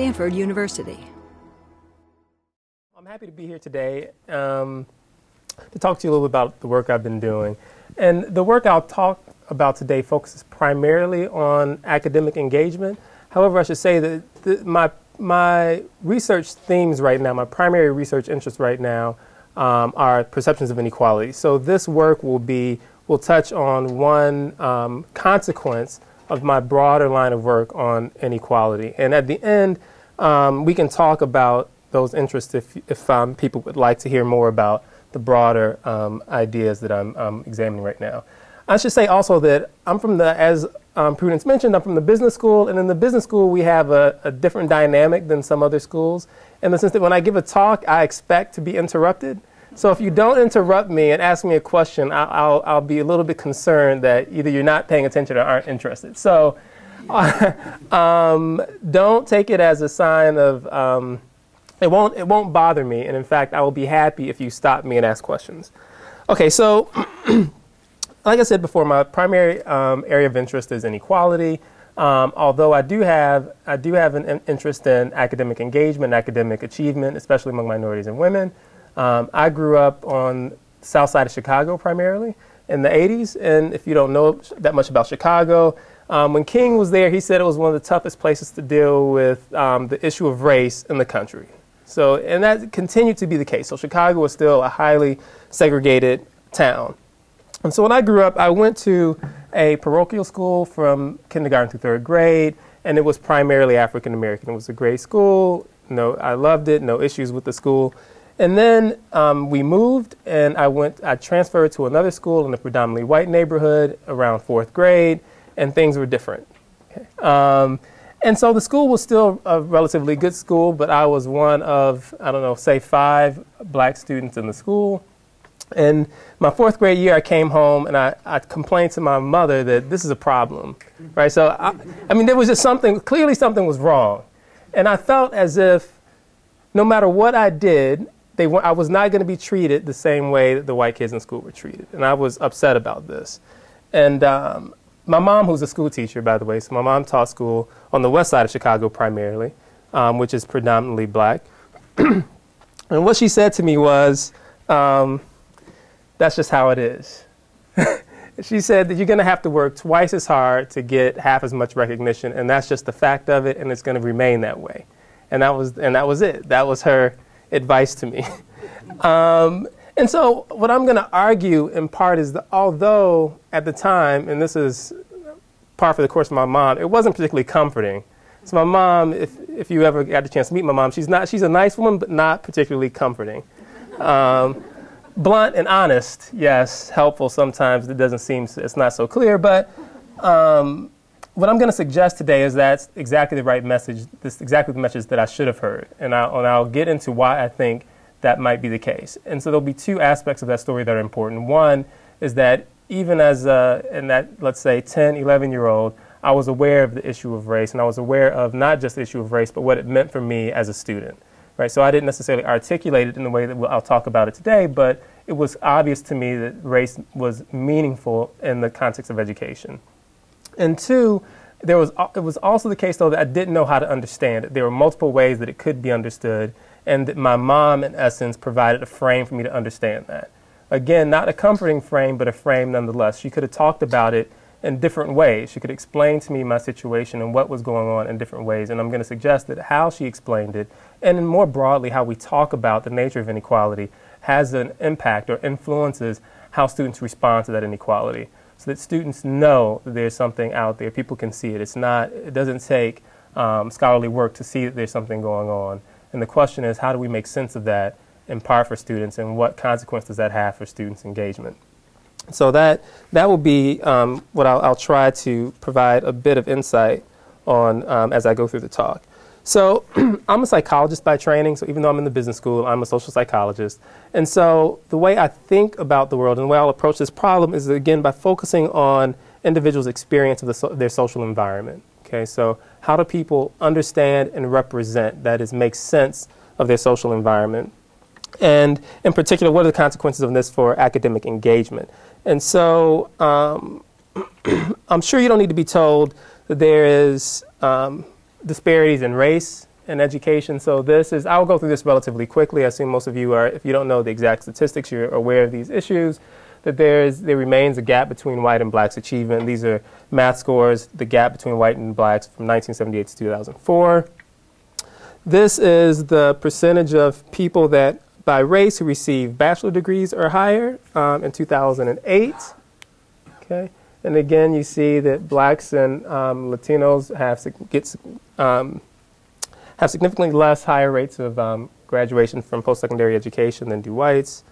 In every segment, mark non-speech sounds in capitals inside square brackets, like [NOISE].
Stanford University. I'm happy to be here today um, to talk to you a little bit about the work I've been doing. And the work I'll talk about today focuses primarily on academic engagement. However, I should say that the, my, my research themes right now, my primary research interests right now, um, are perceptions of inequality. So this work will be will touch on one um, consequence of my broader line of work on inequality. And at the end, um, we can talk about those interests if, if um, people would like to hear more about the broader um, ideas that I'm examining right now. I should say also that I'm from the, as um, Prudence mentioned, I'm from the business school, and in the business school we have a, a different dynamic than some other schools in the sense that when I give a talk, I expect to be interrupted. So if you don't interrupt me and ask me a question, I'll, I'll, I'll be a little bit concerned that either you're not paying attention or aren't interested. So [LAUGHS] um, don't take it as a sign of um, it won't it won't bother me, and in fact, I will be happy if you stop me and ask questions. Okay, so [CLEARS THROAT] like I said before, my primary um, area of interest is inequality. Um, although I do have I do have an interest in academic engagement, academic achievement, especially among minorities and women. Um, I grew up on south side of Chicago primarily in the 80s, and if you don't know that much about Chicago, um, when King was there, he said it was one of the toughest places to deal with um, the issue of race in the country. So, and that continued to be the case. So, Chicago was still a highly segregated town. And so, when I grew up, I went to a parochial school from kindergarten through third grade, and it was primarily African American. It was a great school. No, I loved it. No issues with the school. And then um, we moved, and I went. I transferred to another school in a predominantly white neighborhood around fourth grade, and things were different. Um, and so the school was still a relatively good school, but I was one of I don't know, say five black students in the school. And my fourth grade year, I came home and I, I complained to my mother that this is a problem, right? So I, I mean, there was just something. Clearly, something was wrong, and I felt as if no matter what I did, they were, I was not going to be treated the same way that the white kids in school were treated. And I was upset about this. And um, my mom, who's a school teacher, by the way, so my mom taught school on the west side of Chicago primarily, um, which is predominantly black. [CLEARS THROAT] and what she said to me was, um, that's just how it is. [LAUGHS] she said that you're going to have to work twice as hard to get half as much recognition, and that's just the fact of it, and it's going to remain that way. And that was, and that was it. That was her advice to me. [LAUGHS] um, and so, what I'm going to argue in part is that although at the time, and this is par for the course of my mom, it wasn't particularly comforting. So my mom, if, if you ever got the chance to meet my mom, she's not she's a nice woman, but not particularly comforting. Um, blunt and honest, yes, helpful sometimes. It doesn't seem it's not so clear, but um, what I'm going to suggest today is that's exactly the right message. This exactly the message that I should have heard, and I'll, and I'll get into why I think that might be the case. And so there'll be two aspects of that story that are important. One is that even as a, in that, let's say, 10, 11 year old, I was aware of the issue of race, and I was aware of not just the issue of race, but what it meant for me as a student. Right? So I didn't necessarily articulate it in the way that I'll talk about it today, but it was obvious to me that race was meaningful in the context of education. And two, there was, it was also the case, though, that I didn't know how to understand it. There were multiple ways that it could be understood, and that my mom, in essence, provided a frame for me to understand that. Again, not a comforting frame, but a frame nonetheless. She could have talked about it in different ways. She could explain to me my situation and what was going on in different ways. And I'm going to suggest that how she explained it, and more broadly, how we talk about the nature of inequality, has an impact or influences how students respond to that inequality. So that students know that there's something out there, people can see it. It's not, it doesn't take um, scholarly work to see that there's something going on. And the question is, how do we make sense of that in part for students, and what consequence does that have for students' engagement? So that that will be um, what I'll, I'll, try to provide a bit of insight on um, as I go through the talk. So [CLEARS THROAT] I'm a psychologist by training. So even though I'm in the business school, I'm a social psychologist. And so the way I think about the world and the way I'll approach this problem is again by focusing on individuals' experience of the so their social environment. Okay, so how do people understand and represent, that is, make sense of their social environment? And in particular, what are the consequences of this for academic engagement? And so um, [CLEARS THROAT] I'm sure you don't need to be told that there is um, disparities in race and education. So this is, I'll go through this relatively quickly. I assume most of you are, if you don't know the exact statistics, you're aware of these issues, that there, is, there remains a gap between white and blacks achievement. These are math scores, the gap between white and blacks from 1978 to 2004. This is the percentage of people that by race who receive bachelor degrees or higher um, in 2008. Okay. And again, you see that blacks and um, Latinos have, get, um, have significantly less higher rates of um, graduation from post-secondary education than do whites.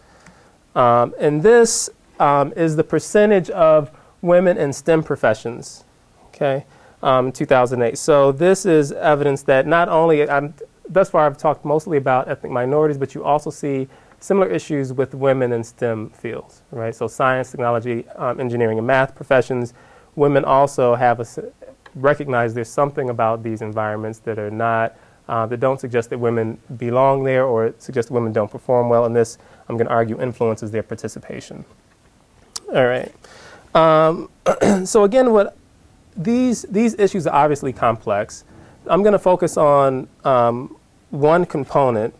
Um, and this um, is the percentage of women in STEM professions, okay, um, 2008. So this is evidence that not only, I'm, thus far I've talked mostly about ethnic minorities, but you also see similar issues with women in STEM fields, right? So science, technology, um, engineering, and math professions, women also have a, recognize there's something about these environments that are not, uh, that don't suggest that women belong there or suggest women don't perform well, and this, I'm going to argue, influences their participation. All right. Um, [CLEARS THROAT] so again, what these, these issues are obviously complex. I'm going to focus on um, one component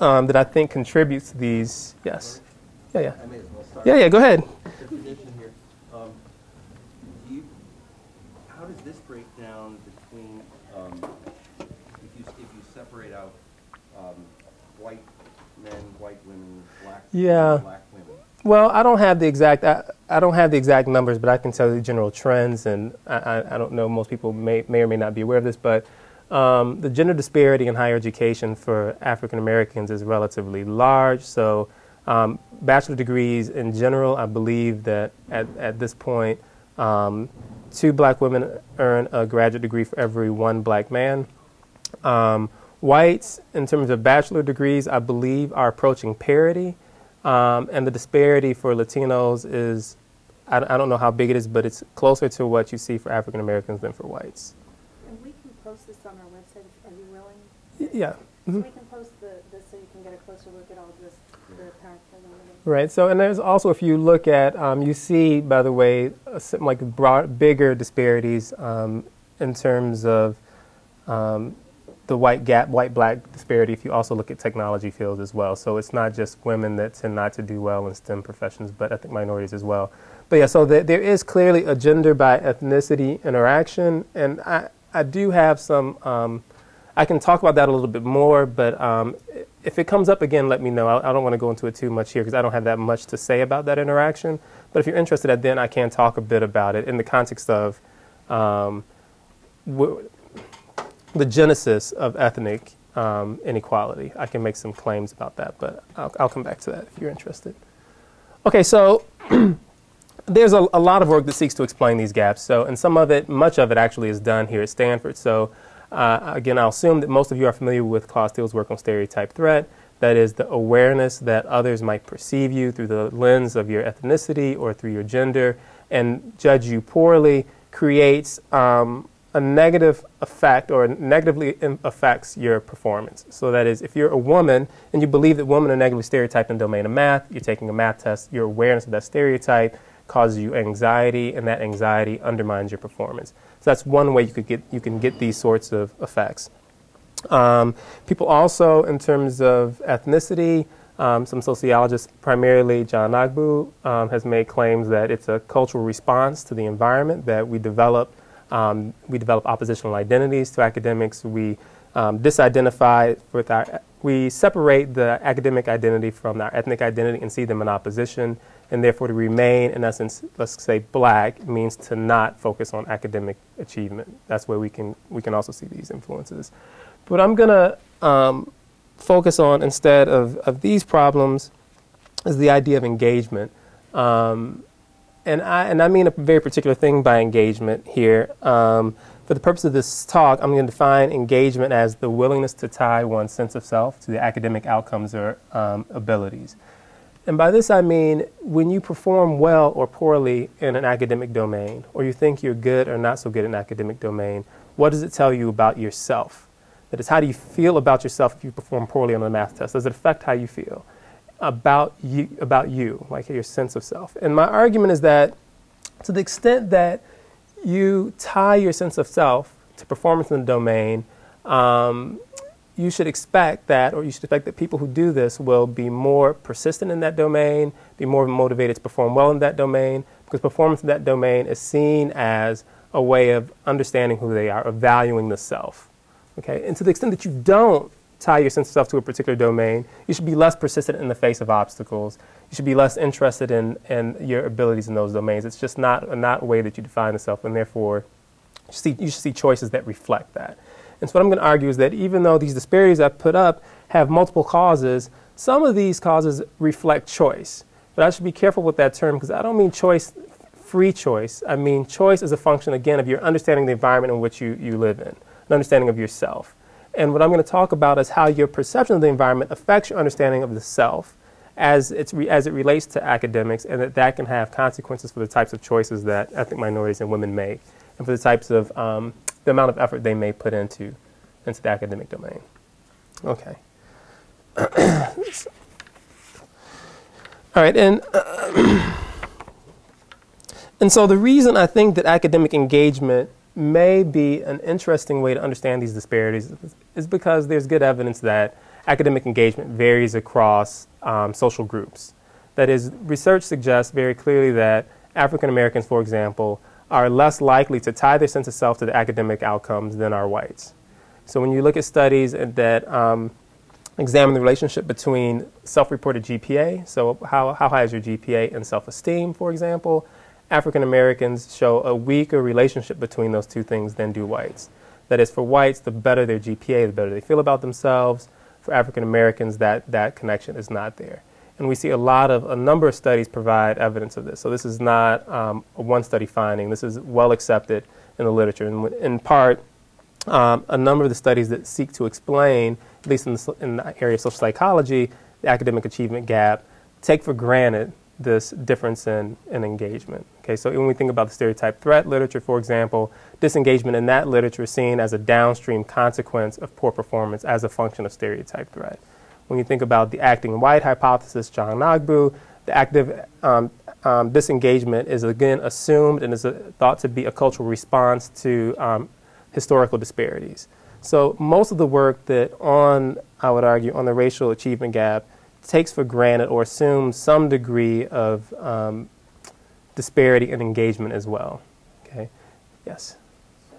um, that I think contributes to these. Yes. Yeah, yeah. Yeah, yeah. Go ahead. Definition here. Um, you, how does this break down between um, if you if you separate out um, white men, white women, black yeah. black women? Well, I don't have the exact I, I, don't have the exact numbers, but I can tell you general trends, and I, I, I don't know most people may may or may not be aware of this, but um, the gender disparity in higher education for African Americans is relatively large. So, um, bachelor degrees in general, I believe that at, at this point, um, two black women earn a graduate degree for every one black man. Um, whites, in terms of bachelor degrees, I believe are approaching parity. Um, and the disparity for Latinos is, I, I don't know how big it is, but it's closer to what you see for African Americans than for whites And we can post this on our website, are you willing? Yeah. Mm -hmm. So we can post the, this so you can get a closer look at all this, the Right. So, and there's also, if you look at, um, you see, by the way, like broad, bigger disparities um, in terms of um, the white gap, white black disparity. If you also look at technology fields as well, so it's not just women that tend not to do well in STEM professions, but ethnic minorities as well. But yeah, so the, there is clearly a gender by ethnicity interaction, and I, I do have some. Um, I can talk about that a little bit more, but um, if it comes up again, let me know. I, I don't want to go into it too much here because I don't have that much to say about that interaction. But if you're interested, then I can talk a bit about it in the context of um, the genesis of ethnic um, inequality. I can make some claims about that, but I'll, I'll come back to that if you're interested. Okay, so. [CLEARS THROAT] there's a, a, lot of work that seeks to explain these gaps. So, and some of it, much of it actually is done here at Stanford. So, uh, again, I'll assume that most of you are familiar with Claude Steele's work on stereotype threat. That is the awareness that others might perceive you through the lens of your ethnicity or through your gender and judge you poorly creates um, a negative effect or negatively affects your performance. So that is, if you're a woman and you believe that women are negatively stereotyped in the domain of math, you're taking a math test, your awareness of that stereotype causes you anxiety, and that anxiety undermines your performance. So that's one way you could get you can get these sorts of effects. Um, people also, in terms of ethnicity, um, some sociologists, primarily John Ogbu, um, has made claims that it's a cultural response to the environment that we develop. Um, we develop oppositional identities to academics. We um, disidentify with our. We separate the academic identity from our ethnic identity and see them in opposition and therefore to remain, in essence, let's say black, means to not focus on academic achievement. That's where we can, we can also see these influences. But I'm going to um, focus on, instead of, of these problems, is the idea of engagement. Um, and, I, and I mean a very particular thing by engagement here. Um, for the purpose of this talk, I'm going to define engagement as the willingness to tie one's sense of self to the academic outcomes or um, abilities. And by this I mean when you perform well or poorly in an academic domain, or you think you're good or not so good in an academic domain, what does it tell you about yourself? That is, how do you feel about yourself if you perform poorly on a math test? Does it affect how you feel about you, about you, like your sense of self? And my argument is that to the extent that you tie your sense of self to performance in the domain, um, you should expect that, or you should expect that people who do this will be more persistent in that domain, be more motivated to perform well in that domain, because performance in that domain is seen as a way of understanding who they are, of valuing the self. Okay? And to the extent that you don't tie your sense of self to a particular domain, you should be less persistent in the face of obstacles. You should be less interested in, in your abilities in those domains. It's just not, not a way that you define yourself, and therefore, you should, see, you should see choices that reflect that. And so, what I'm going to argue is that even though these disparities I've put up have multiple causes, some of these causes reflect choice. But I should be careful with that term because I don't mean choice, free choice. I mean choice is a function, again, of your understanding the environment in which you, you live in, an understanding of yourself. And what I'm going to talk about is how your perception of the environment affects your understanding of the self as, it's re- as it relates to academics, and that that can have consequences for the types of choices that ethnic minorities and women make, and for the types of um, the amount of effort they may put into, into the academic domain. Okay. All right, and [CLEARS THROAT] and so the reason I think that academic engagement may be an interesting way to understand these disparities is because there's good evidence that academic engagement varies across um, social groups. That is, research suggests very clearly that African Americans, for example, are less likely to tie their sense of self to the academic outcomes than are whites. So when you look at studies that um, examine the relationship between self-reported GPA, so how, how high is your GPA, and self-esteem, for example, African Americans show a weaker relationship between those two things than do whites. That is, for whites, the better their GPA, the better they feel about themselves. For African Americans, that, that connection is not there. And we see a lot of, a number of studies provide evidence of this. So this is not um, a one study finding. This is well accepted in the literature. And in part, um, a number of the studies that seek to explain, at least in the, in the area of social psychology, the academic achievement gap, take for granted this difference in, in engagement. Okay, so when we think about the stereotype threat literature, for example, disengagement in that literature is seen as a downstream consequence of poor performance as a function of stereotype threat. When you think about the acting white hypothesis, John Ogbu, the active um, um, disengagement is again assumed and is a, thought to be a cultural response to um, historical disparities. So most of the work that on, I would argue, on the racial achievement gap takes for granted or assumes some degree of um, disparity in engagement as well. Okay, yes. So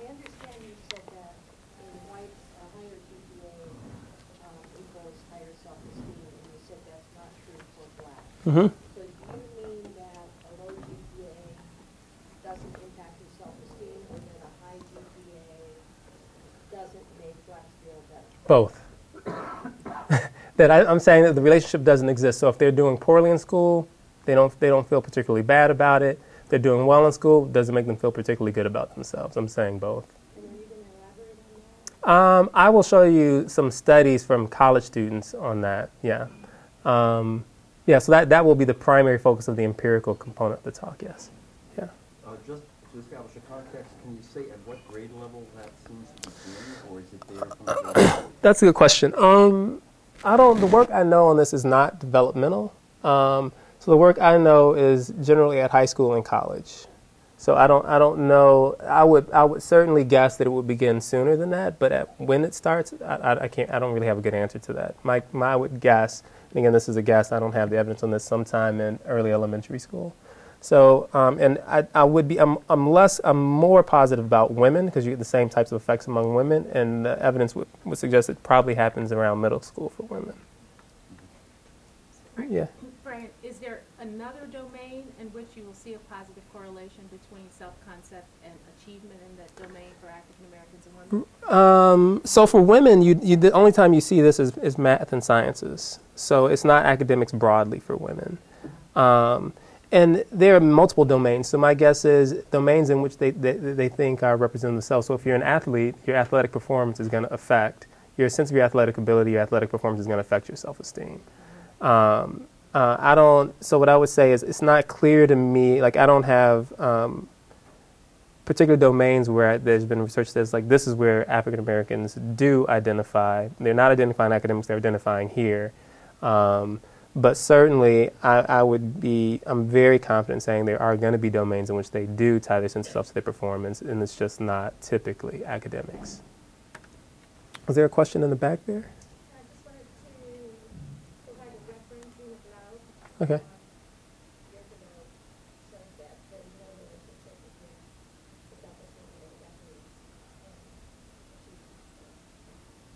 I understand you said that in whites, a higher GPA um, equals higher self-esteem, and you said that's not true for blacks. Mm-hmm. So do you mean that a low GPA doesn't impact your self-esteem, or that a high GPA doesn't make blacks feel better? Both. [COUGHS] that I, I'm saying that the relationship doesn't exist. So if they're doing poorly in school, they don't they don't feel particularly bad about it. If they're doing well in school, it doesn't make them feel particularly good about themselves. I'm saying both. And are you going to elaborate on that? Um, I will show you some studies from college students on that. Yeah, um, yeah. So that that will be the primary focus of the empirical component of the talk. Yes. Yeah. Uh, just to establish a context, can you say at what grade level that seems to begin, or is it there from the beginning? [COUGHS] That's a good question. Um, I don't. The work I know on this is not developmental. Um, so the work I know is generally at high school and college. So I don't. I don't know. I would. I would certainly guess that it would begin sooner than that. But at, when it starts, I, I, I can't. I don't really have a good answer to that. My. My I would guess. And again, this is a guess. I don't have the evidence on this. Sometime in early elementary school. So, um, and I, I would be, I'm, I'm less, I'm more positive about women because you get the same types of effects among women, and the evidence would, would suggest it probably happens around middle school for women. Yeah. Brian, is there another domain in which you will see a positive between self-concept and achievement in that domain for African Americans and women? Um, so for women, you, you, the only time you see this is, is math and sciences. So it's not academics broadly for women. Um, and there are multiple domains. So my guess is domains in which they, they, they think are representing themselves. So if you're an athlete, your athletic performance is going to affect your sense of your athletic ability, your athletic performance is going to affect your self-esteem. Um, uh, I don't. So what I would say is, it's not clear to me. Like I don't have um, particular domains where there's been research that's like this is where African Americans do identify. They're not identifying academics; they're identifying here. Um, but certainly, I, I, would be. I'm very confident saying there are going to be domains in which they do tie their sense of self to their performance, and it's just not typically academics. Was there a question in the back there? I just wanted to provide a reference in the cloud. Okay. Years ago, so that there is no relationship between the self-esteem and Japanese and achievement.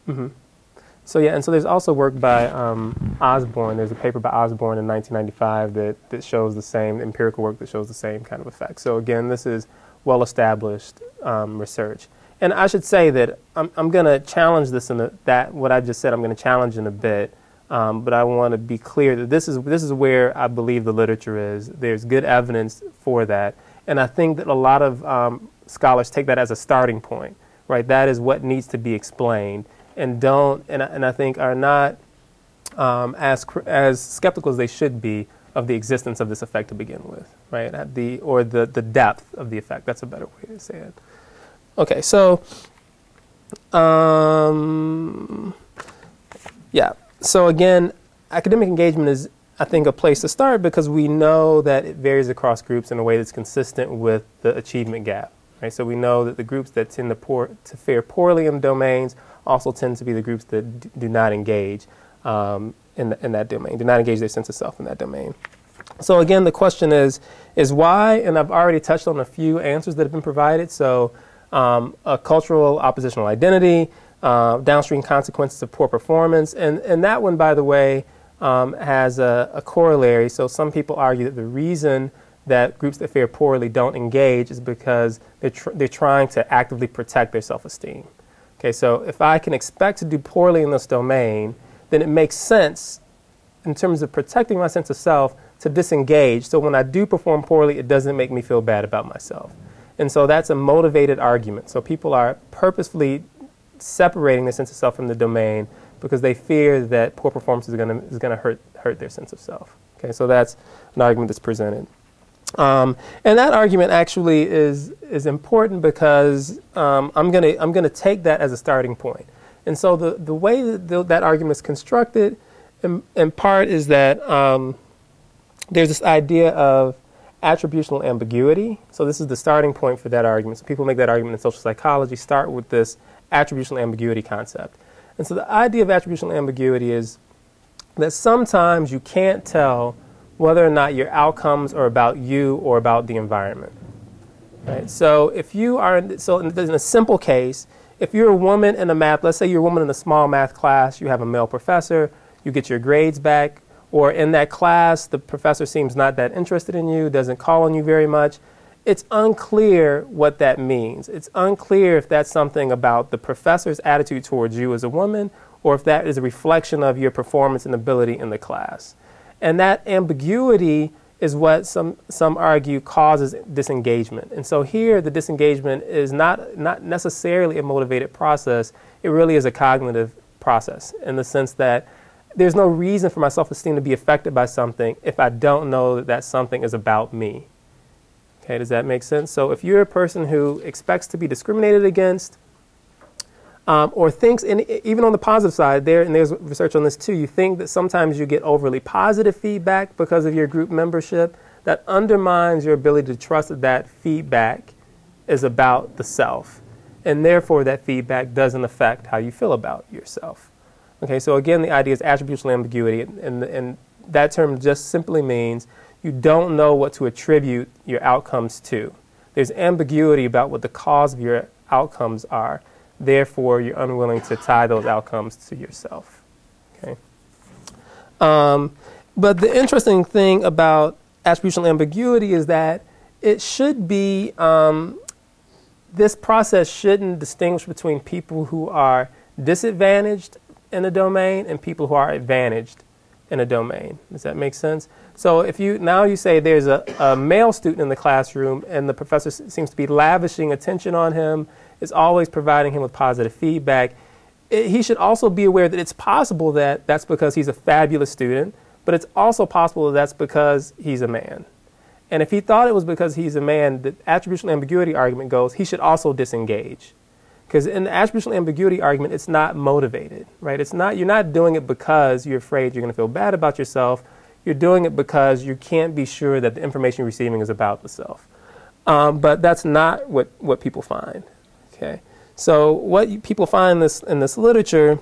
hmm So yeah, and so there's also work by um, Osborne. There's a paper by Osborne in 1995 that, that shows the same empirical work that shows the same kind of effect. So again, this is well-established um, research. And I should say that I'm, I'm going to challenge this in a, that what I just said. I'm going to challenge in a bit, um, but I want to be clear that this is this is where I believe the literature is. There's good evidence for that, and I think that a lot of um, scholars take that as a starting point. Right, that is what needs to be explained and don't and I, and I think are not um, as as skeptical as they should be of the existence of this effect to begin with, right? At the or the the depth of the effect. That's a better way to say it. Okay, so um, yeah. So again, academic engagement is I think a place to start because we know that it varies across groups in a way that's consistent with the achievement gap. Right? So we know that the groups that tend to, poor, to fare poorly in domains also tend to be the groups that do not engage um, in, the, in that domain, do not engage their sense of self in that domain. So again, the question is, is why, and I've already touched on a few answers that have been provided. So um, a cultural oppositional identity, uh, downstream consequences of poor performance, and, and that one, by the way, um, has a, a corollary. So some people argue that the reason that groups that fare poorly don't engage is because they're, tr- they're trying to actively protect their self-esteem. Okay, so if I can expect to do poorly in this domain, then it makes sense in terms of protecting my sense of self to disengage. So when I do perform poorly, it doesn't make me feel bad about myself. And so that's a motivated argument. So people are purposefully separating their sense of self from the domain because they fear that poor performance is going to is going to hurt hurt their sense of self. Okay, so that's an argument that's presented. Um, and that argument actually is is important because um, I'm gonna I'm gonna take that as a starting point. And so the the way that the, that argument is constructed, in, in part, is that um, there's this idea of attributional ambiguity. So this is the starting point for that argument. So people make that argument in social psychology. Start with this attributional ambiguity concept. And so the idea of attributional ambiguity is that sometimes you can't tell whether or not your outcomes are about you or about the environment. Right? So if you are, in, so in, in a simple case, if you're a woman in a math, let's say you're a woman in a small math class, you have a male professor, you get your grades back, or in that class, the professor seems not that interested in you, doesn't call on you very much. It's unclear what that means. It's unclear if that's something about the professor's attitude towards you as a woman, or if that is a reflection of your performance and ability in the class. And that ambiguity is what some, some argue causes disengagement. And so here, the disengagement is not, not necessarily a motivated process, it really is a cognitive process in the sense that there's no reason for my self esteem to be affected by something if I don't know that that something is about me. Okay, does that make sense? So if you're a person who expects to be discriminated against, um, or thinks, and even on the positive side, there and there's research on this too. You think that sometimes you get overly positive feedback because of your group membership that undermines your ability to trust that that feedback is about the self, and therefore that feedback doesn't affect how you feel about yourself. Okay, so again, the idea is attributional ambiguity, and, and that term just simply means you don't know what to attribute your outcomes to. There's ambiguity about what the cause of your outcomes are. Therefore, you're unwilling to tie those outcomes to yourself. Okay. Um, but the interesting thing about attributional ambiguity is that it should be um, this process shouldn't distinguish between people who are disadvantaged in a domain and people who are advantaged in a domain. Does that make sense? So if you now you say there's a, a male student in the classroom and the professor seems to be lavishing attention on him, is always providing him with positive feedback, it, he should also be aware that it's possible that that's because he's a fabulous student, but it's also possible that that's because he's a man. And if he thought it was because he's a man, the attributional ambiguity argument goes he should also disengage. Because in the attributional ambiguity argument, it's not motivated, right? It's not, you're not doing it because you're afraid you're going to feel bad about yourself. You're doing it because you can't be sure that the information you're receiving is about the self. Um, but that's not what, what people find, okay? So what you, people find in this in this literature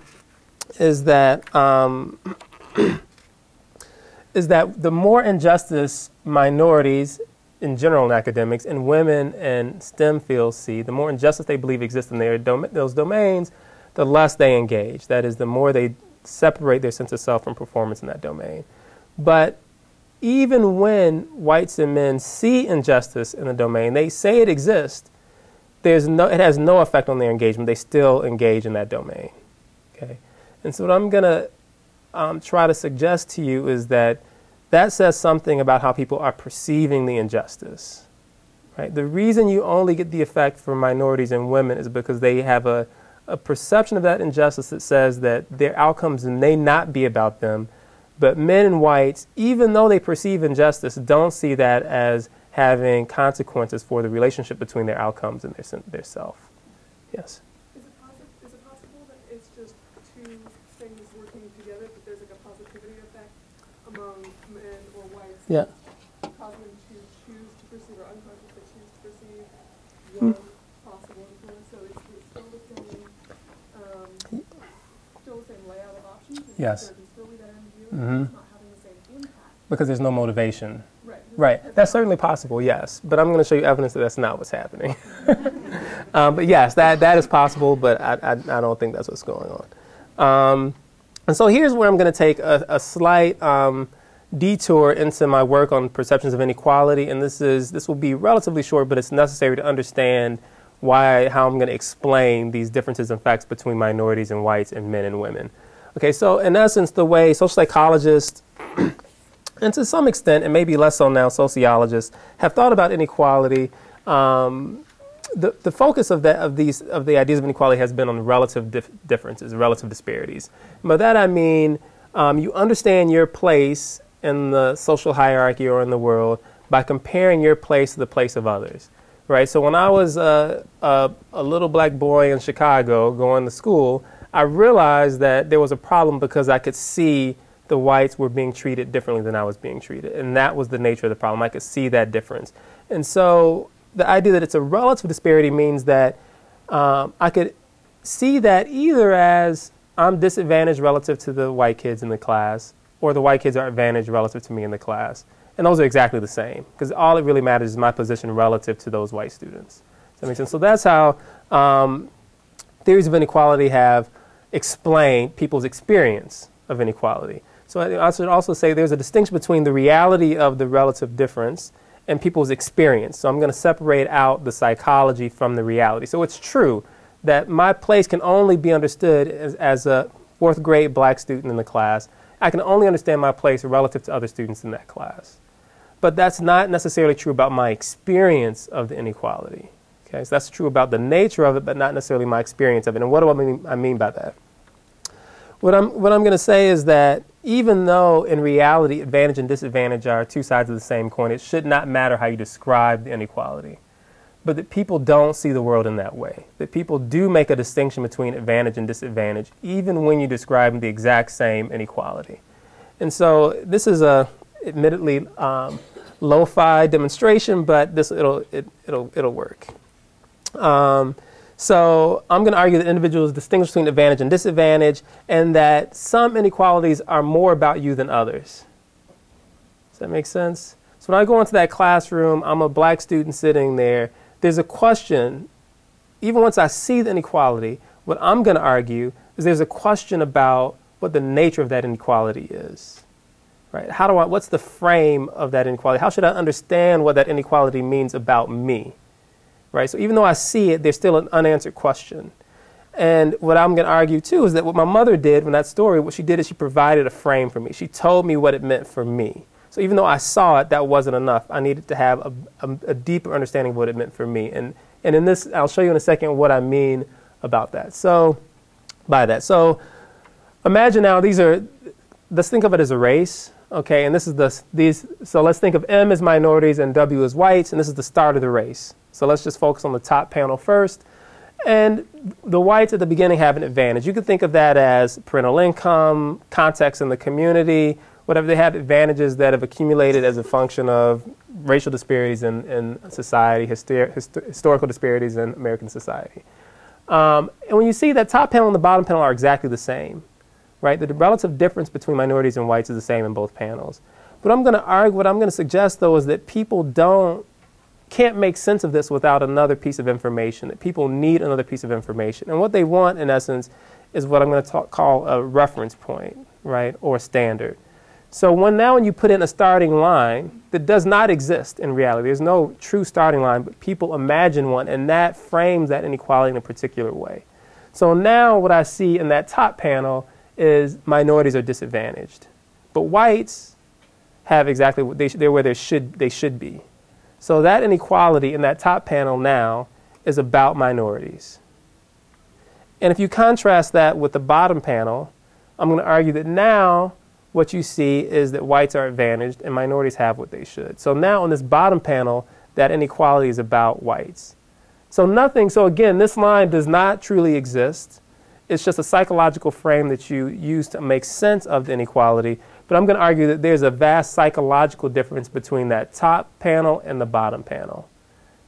is that um, [CLEARS THROAT] is that the more injustice minorities in general in academics and women and STEM fields see, the more injustice they believe exists in their dom- those domains, the less they engage. That is, the more they separate their sense of self from performance in that domain. But even when whites and men see injustice in a domain, they say it exists. There's no, it has no effect on their engagement. They still engage in that domain. Okay, and so what I'm gonna um, try to suggest to you is that that says something about how people are perceiving the injustice. Right? The reason you only get the effect for minorities and women is because they have a, a perception of that injustice that says that their outcomes may not be about them, but men and whites, even though they perceive injustice, don't see that as having consequences for the relationship between their outcomes and their, their self. Yes? Is it possible, is it possible that it's just two things working together, but there's like a positivity effect among men or whites? Yeah. Causing them to choose to perceive or unconsciously choose to perceive Hmm. possible influence, so it's, it's still the same, um, still the same layout of options? Yes. There can still be that ambiguity, Mhm. it's not having the. Because there's no motivation. Right. Right. That's certainly possible, yes. But I'm going to show you evidence that that's not what's happening. [LAUGHS] [LAUGHS] um, but yes, that, that is possible, but I, I, I don't think that's what's going on. Um, and so here's where I'm going to take a, a slight um, detour into my work on perceptions of inequality. And this, is, this will be relatively short, but it's necessary to understand why, how I'm going to explain these differences in facts between minorities and whites and men and women. Okay, so in essence, the way social psychologists [CLEARS THROAT] and to some extent, and maybe less so now, sociologists have thought about inequality. Um, the, the focus of, that, of, these, of the ideas of inequality has been on relative dif- differences, relative disparities. By that I mean um, you understand your place in the social hierarchy or in the world by comparing your place to the place of others. Right? So when I was uh, a, a little black boy in Chicago going to school, I realized that there was a problem because I could see the whites were being treated differently than I was being treated. And that was the nature of the problem. I could see that difference. And so the idea that it's a relative disparity means that um, I could see that either as I'm disadvantaged relative to the white kids in the class, or the white kids are advantaged relative to me in the class. And those are exactly the same, because all it really matters is my position relative to those white students. Does that make sense? So that's how um, theories of inequality have explained people's experience of inequality. So I I should also say there's a distinction between the reality of the relative difference and people's experience. So I'm going to separate out the psychology from the reality. So it's true that my place can only be understood as, as a fourth grade black student in the class. I can only understand my place relative to other students in that class. But that's not necessarily true about my experience of the inequality. Okay, so that's true about the nature of it, but not necessarily my experience of it. And what do I mean, I mean by that? What I'm, what I'm going to say is that even though in reality advantage and disadvantage are two sides of the same coin, it should not matter how you describe the inequality. But that people don't see the world in that way. That people do make a distinction between advantage and disadvantage, even when you describe the exact same inequality. And so this is a admittedly um, lo-fi demonstration, but this it'll it, it'll it'll work. Um, so I'm going to argue that individuals distinguish between advantage and disadvantage, and that some inequalities are more about you than others. Does that make sense? So when I go into that classroom, I'm a black student sitting there. There's a question, even once I see the inequality, what I'm going to argue is there's a question about what the nature of that inequality is. Right? How do I, what's the frame of that inequality? How should I understand what that inequality means about me? Right? So even though I see it, there's still an unanswered question. And what I'm going to argue too is that what my mother did in that story, what she did is she provided a frame for me. She told me what it meant for me. So even though I saw it, that wasn't enough. I needed to have a, a, a deeper understanding of what it meant for me. And, and in this, I'll show you in a second what I mean about that. So, by that. So, imagine now these are, let's think of it as a race. Okay, and this is the, these, so let's think of M as minorities and W as whites, and this is the start of the race. So let's just focus on the top panel first. And the whites at the beginning have an advantage. You could think of that as parental income, context in the community, whatever. They have advantages that have accumulated as a function of racial disparities in, in society, hyster- hist- historical disparities in American society. Um, and when you see that top panel and the bottom panel are exactly the same, right? The relative difference between minorities and whites is the same in both panels. But I'm going to argue, what I'm going to suggest though is that people don't, can't make sense of this without another piece of information, that people need another piece of information. And what they want, in essence, is what I'm going to talk, call a reference point, right, or a standard. So when now when you put in a starting line that does not exist in reality, there's no true starting line, but people imagine one, and that frames that inequality in a particular way. So now what I see in that top panel is minorities are disadvantaged, but whites have exactly what they they're where they should they should be. So that inequality in that top panel now is about minorities. And if you contrast that with the bottom panel, I'm going to argue that now what you see is that whites are advantaged and minorities have what they should. So now on this bottom panel, that inequality is about whites. So nothing, so again, this line does not truly exist. It's just a psychological frame that you use to make sense of the inequality. But I'm going to argue that there's a vast psychological difference between that top panel and the bottom panel.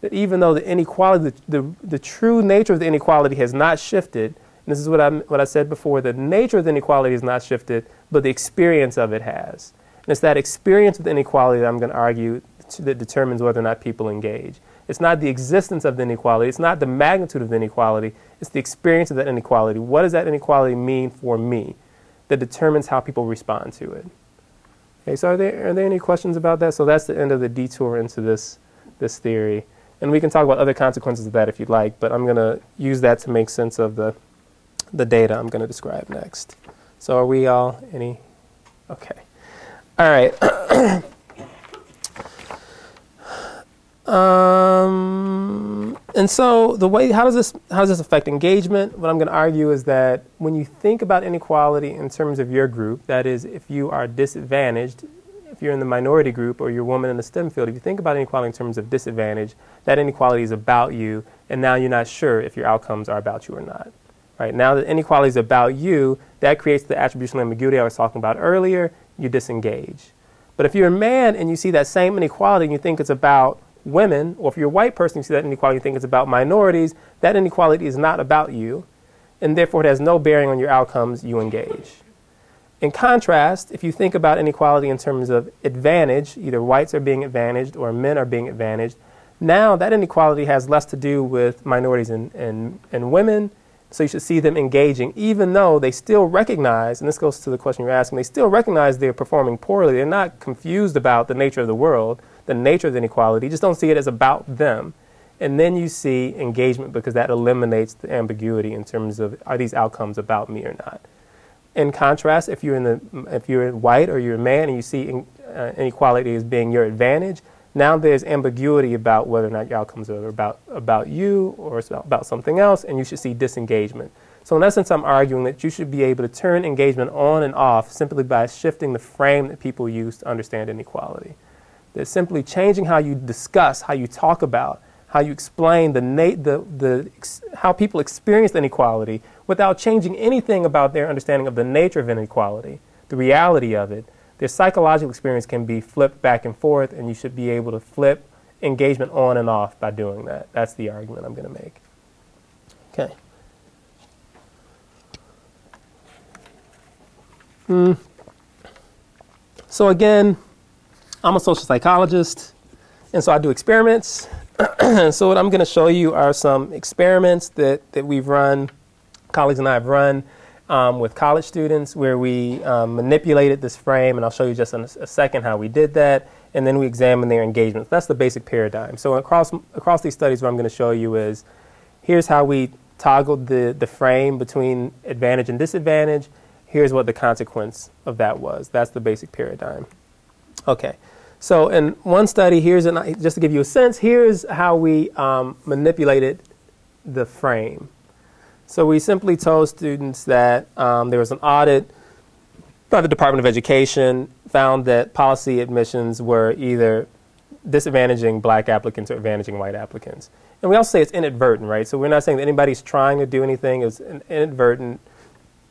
That even though the inequality, the, the, the true nature of the inequality has not shifted, and this is what I, what I said before, the nature of the inequality has not shifted, but the experience of it has. And it's that experience of the inequality that I'm going to argue that determines whether or not people engage. It's not the existence of the inequality, it's not the magnitude of the inequality, it's the experience of that inequality. What does that inequality mean for me that determines how people respond to it? Okay, so are there, are there any questions about that? So that's the end of the detour into this, this theory. And we can talk about other consequences of that if you'd like, but I'm going to use that to make sense of the, the data I'm going to describe next. So are we all any? Okay. All right. [CLEARS THROAT] um, and so the way how does this how does this affect engagement? What I'm going to argue is that when you think about inequality in terms of your group, that is, if you are disadvantaged, if you're in the minority group or you're a woman in the STEM field, if you think about inequality in terms of disadvantage, that inequality is about you, and now you're not sure if your outcomes are about you or not. Right now that inequality is about you, that creates the attributional ambiguity I was talking about earlier. You disengage. But if you're a man and you see that same inequality and you think it's about women, or if you're a white person you see that inequality you think it's about minorities, that inequality is not about you, and therefore it has no bearing on your outcomes. You engage. In contrast, if you think about inequality in terms of advantage, either whites are being advantaged or men are being advantaged, now that inequality has less to do with minorities and, and, and women so you should see them engaging, even though they still recognize, and this goes to the question you're asking, they still recognize they're performing poorly. They're not confused about the nature of the world, the nature of the inequality. Just don't see it as about them. And then you see engagement because that eliminates the ambiguity in terms of are these outcomes about me or not. In contrast, if you're in the if you're white or you're a man and you see uh, inequality as being your advantage, now there's ambiguity about whether or not your outcomes are about, about you or about something else, and you should see disengagement. So, in essence, I'm arguing that you should be able to turn engagement on and off simply by shifting the frame that people use to understand inequality. That simply changing how you discuss, how you talk about, how you explain the, na- the, the, how people experience inequality without changing anything about their understanding of the nature of inequality, the reality of it, their psychological experience can be flipped back and forth, and you should be able to flip engagement on and off by doing that. That's the argument I'm going to make. Okay. Mm. So, again, I'm a social psychologist, and so I do experiments. [CLEARS THROAT] so, what I'm going to show you are some experiments that, that we've run, colleagues and I have run um, with college students where we um, manipulated this frame, and I'll show you just in a, a, second how we did that, and then we examine their engagement. That's the basic paradigm. So across, across these studies, what I'm going to show you is here's how we toggled the, the frame between advantage and disadvantage. Here's what the consequence of that was. That's the basic paradigm. Okay. So in one study, here's an, just to give you a sense, here's how we um, manipulated the frame. So we simply told students that um, there was an audit by the Department of Education, found that policy admissions were either disadvantaging black applicants or advantaging white applicants. And we also say it's inadvertent, right? So we're not saying that anybody's trying to do anything. It's an inadvertent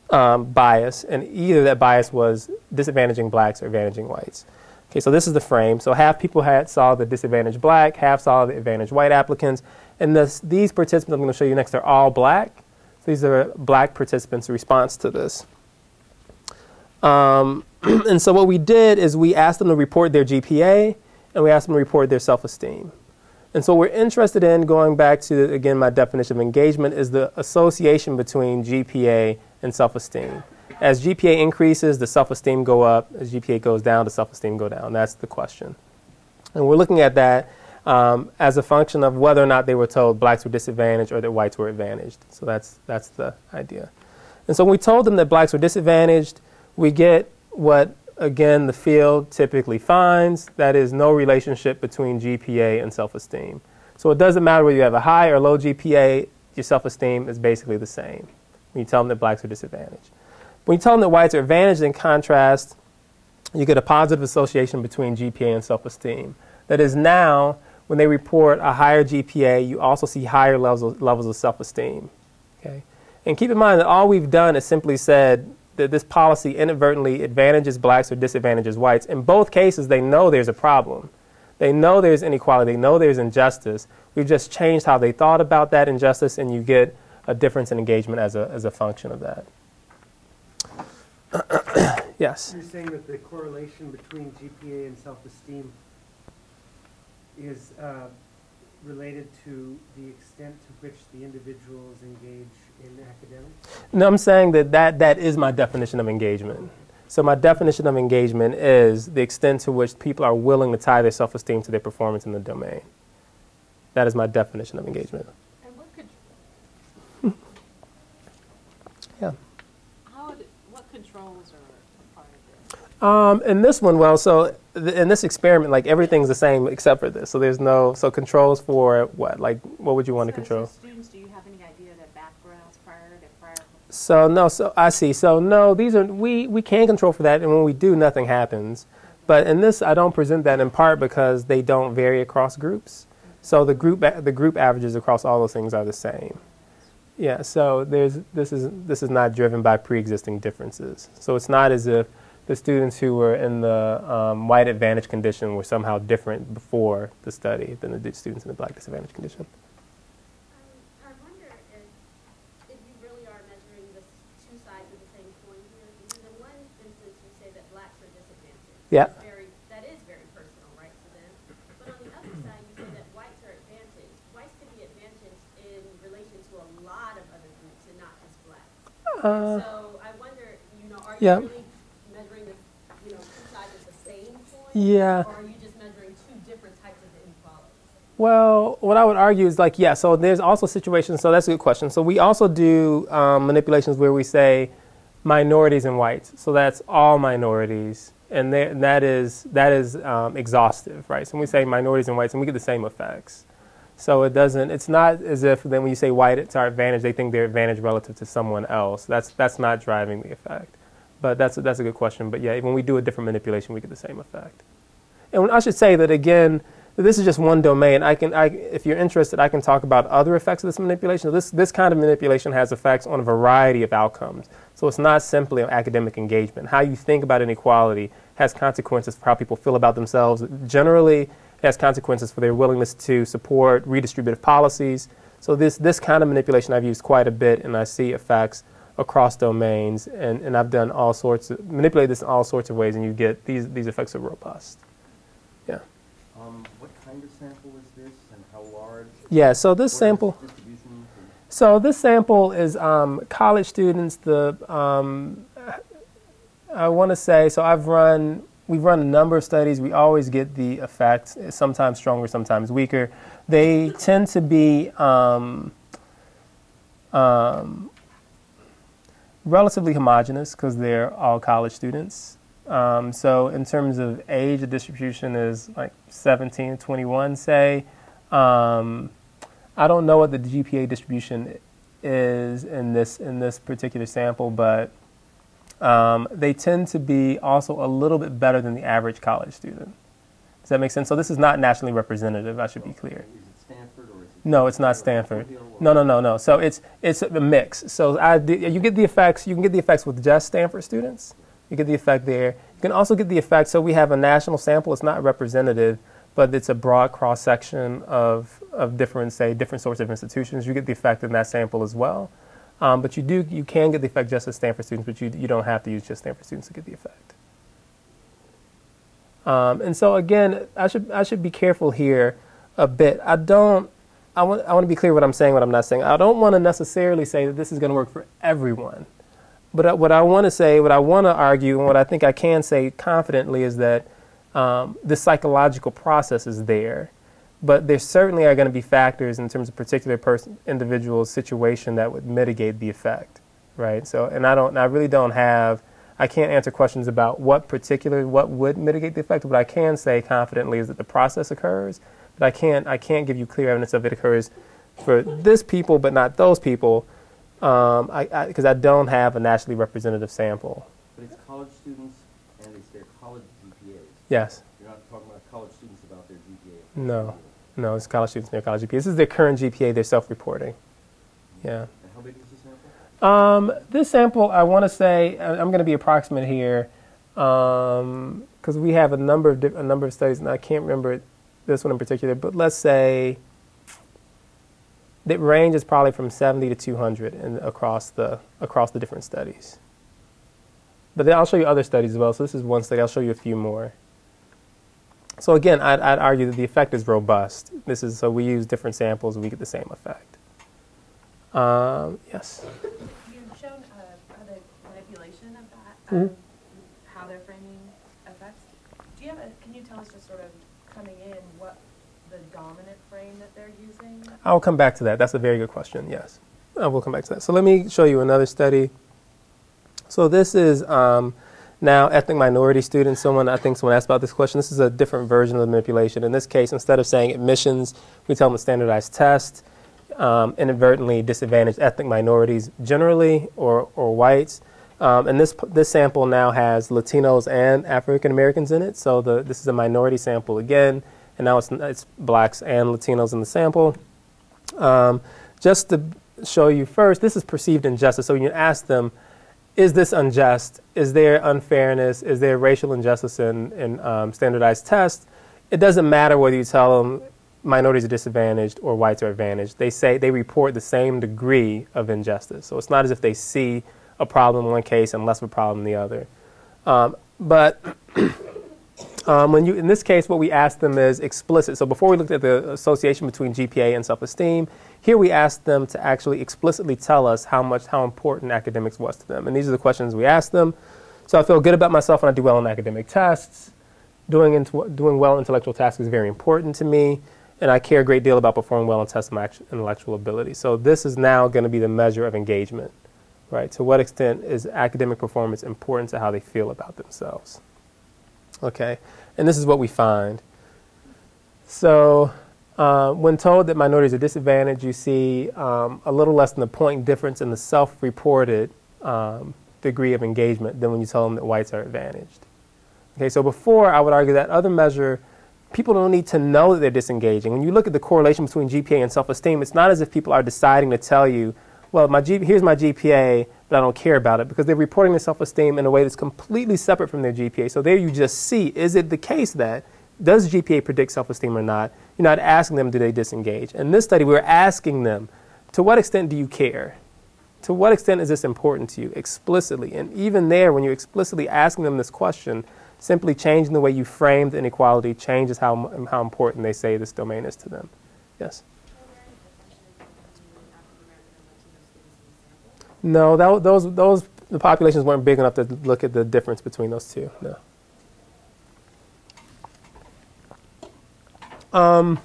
um, bias, and either that bias was disadvantaging blacks or advantaging whites. Okay, so this is the frame. So half people had saw the disadvantaged black, half saw the advantaged white applicants, And this, these participants I'm going to show you next are all black. These are black participants' response to this. Um, [CLEARS THROAT] and so what we did is we asked them to report their GPA and we asked them to report their self-esteem. And so we're interested in, going back to again my definition of engagement, is the association between GPA and self-esteem. As GPA increases, the self-esteem go up. As GPA goes down, the self-esteem go down. That's the question. And we're looking at that um, as a function of whether or not they were told blacks were disadvantaged or that whites were advantaged. So that's, that's the idea. And so when we told them that blacks were disadvantaged, we get what, again, the field typically finds that is, no relationship between GPA and self esteem. So it doesn't matter whether you have a high or low GPA, your self esteem is basically the same when you tell them that blacks are disadvantaged. When you tell them that whites are advantaged, in contrast, you get a positive association between GPA and self esteem. That is, now, when they report a higher GPA, you also see higher levels of, levels of self esteem. Okay? And keep in mind that all we've done is simply said that this policy inadvertently advantages blacks or disadvantages whites. In both cases, they know there's a problem. They know there's inequality. They know there's injustice. We've just changed how they thought about that injustice, and you get a difference in engagement as a, as a function of that. Yes. You're saying that the correlation between GPA and self-esteem is uh, related to the extent to which the individuals engage in academics? No, I'm saying that, that that is my definition of engagement. So my definition of engagement is the extent to which people are willing to tie their self-esteem to their performance in the domain. That is my definition of engagement. And what could, Yeah. how, would- what controls are a part of this? Um, in this one, well, so th- in this experiment, like everything's the same except for this. So there's no so controls for what? Like what would you want to So- control? So students, do you have any idea their backgrounds prior, their prior? So no, so I see. So no, these are we we can control for that, and when we do, nothing happens. But in this, I don't present that in part because they don't vary across groups. So the group the group averages across all those things are the same. Yeah. So there's this is this is not driven by pre-existing differences. So it's not as if the students who were in the um, white advantage condition were somehow different before the study than the students in the black disadvantage condition. Um, I wonder if, if you really are measuring the two sides of the same coin here, in one instance you say that blacks are disadvantaged. Yeah. Very, that is very personal, right, to them. But on the other side, you say that whites are advantaged. Whites can be advantaged in relation to a lot of other groups and not just blacks. Uh, So I wonder, you know, are yeah. you really measuring the, you know, two sides of the same coin? Yeah. Or are you just measuring two different types of inequalities? Well, what I would argue is like, yeah, so there's also situations, so that's a good question. So we also do um, manipulations where we say minorities and whites. So that's all minorities. And there- and that is, that is um, exhaustive, right? So when we say minorities and whites, and we get the same effects. So it doesn't, it's not as if then when you say white, it's our advantage, they think they're advantage relative to someone else. That's, that's not driving the effect. But that's a, that's a good question. But yeah, when we do a different manipulation, we get the same effect. And I should say that again, this is just one domain. I can, I, if you're interested, I can talk about other effects of this manipulation. This, this kind of manipulation has effects on a variety of outcomes. So it's not simply academic engagement. How you think about inequality has consequences for how people feel about themselves. Generally, it has consequences for their willingness to support redistributive policies. So this, this kind of manipulation I've used quite a bit, and I see effects across domains. And, and I've done all sorts of, manipulate this in all sorts of ways, and you get these, these effects are robust. Yeah. Um, what kind of sample is this and how large? Yeah, so this What sample, its distributions and- so this sample is um, college students. The um, I want to say, so I've run, we've run a number of studies. We always get the effects, sometimes stronger, sometimes weaker. They tend to be um, um, relatively homogeneous because they're all college students. Um, so in terms of age, the distribution is like 17 to 21, say. Um, I don't know what the GPA distribution is in this in this particular sample, but um, they tend to be also a little bit better than the average college student. Does that make sense? So this is not nationally representative. I should be clear. Is it Stanford or is it? No, it's not Stanford. No, no, no, no. So it's it's a mix. So I, you get the effects. You can get the effects with just Stanford students. You get the effect there. You can also get the effect. So we have a national sample. It's not representative, but it's a broad cross section of of different, say, different sorts of institutions, you get the effect in that sample as well. Um, but you do, you can get the effect just as Stanford students, but you, you don't have to use just Stanford students to get the effect. Um, and so again, I should, I should be careful here a bit. I don't, I want, I want to be clear what I'm saying, what I'm not saying. I don't want to necessarily say that this is going to work for everyone. But what I want to say, what I want to argue, and what I think I can say confidently is that um, the psychological process is there. But there certainly are going to be factors in terms of particular person, individual situation that would mitigate the effect, right? So, and I don't, I really don't have, I can't answer questions about what particular, what would mitigate the effect. What I can say confidently is that the process occurs, but I can't, I can't give you clear evidence of it occurs for this people, but not those people, because um, I, I, I don't have a nationally representative sample. But it's college students and it's their college GPAs. Yes. You're not talking about college students about their GPA. No. No, it's college students Their college GPA. This is their current GPA. They're self-reporting. Yeah. And how big is the sample? Um, this sample, I want to say, I'm going to be approximate here, because we have a number of a number of studies, and I can't remember this one in particular. But let's say the range is probably from 70 to 200 in, across the across the different studies. But then I'll show you other studies as well. So this is one study. I'll show you a few more. So again, I'd, I'd argue that the effect is robust. This is so we use different samples, and we get the same effect. Um, yes. You've shown uh, manipulation of that, Mhm. um, how they're framing effects. Do you have a, can you tell us just sort of coming in what the dominant frame that they're using? I'll come back to that. That's a very good question. Yes, I will come back to that. So let me show you another study. So this is um, now ethnic minority students. Someone I think someone asked about this question. This is a different version of the manipulation. In this case, instead of saying admissions, we tell them a standardized test. Um, inadvertently disadvantaged ethnic minorities generally, or or whites. Um, and this this sample now has Latinos and African Americans in it. So the this is a minority sample again, and now it's it's blacks and Latinos in the sample. Um, just to show you first, this is perceived injustice. So you ask them, is this unjust? Is there unfairness? Is there racial injustice in, in um, standardized tests? It doesn't matter whether you tell them minorities are disadvantaged or whites are advantaged. They say they report the same degree of injustice. So it's not as if they see a problem in one case and less of a problem in the other. Um, but um, when you, in this case, what we asked them is explicit. So before we looked at the association between GPA and self-esteem, here we asked them to actually explicitly tell us how much, how important academics was to them. And these are the questions we asked them. So I feel good about myself when I do well on academic tests. Doing, into, doing well in intellectual tasks is very important to me. And I care a great deal about performing well on tests of my intellectual ability. So this is now going to be the measure of engagement, right? To what extent is academic performance important to how they feel about themselves? Okay, and this is what we find. So, uh, when told that minorities are disadvantaged, you see um, a little less than a point difference in the self reported um, degree of engagement than when you tell them that whites are advantaged. Okay, so before I would argue that other measure, people don't need to know that they're disengaging. When you look at the correlation between GPA and self esteem, it's not as if people are deciding to tell you, well, my G- here's my GPA, but I don't care about it because they're reporting their self esteem in a way that's completely separate from their GPA. So there you just see is it the case that does GPA predict self esteem or not? You're not asking them do they disengage. In this study, we're asking them to what extent do you care? To what extent is this important to you explicitly? And even there, when you're explicitly asking them this question, simply changing the way you frame the inequality changes how, how important they say this domain is to them. Yes? No, that, those, those, the populations weren't big enough to look at the difference between those two. No. Um,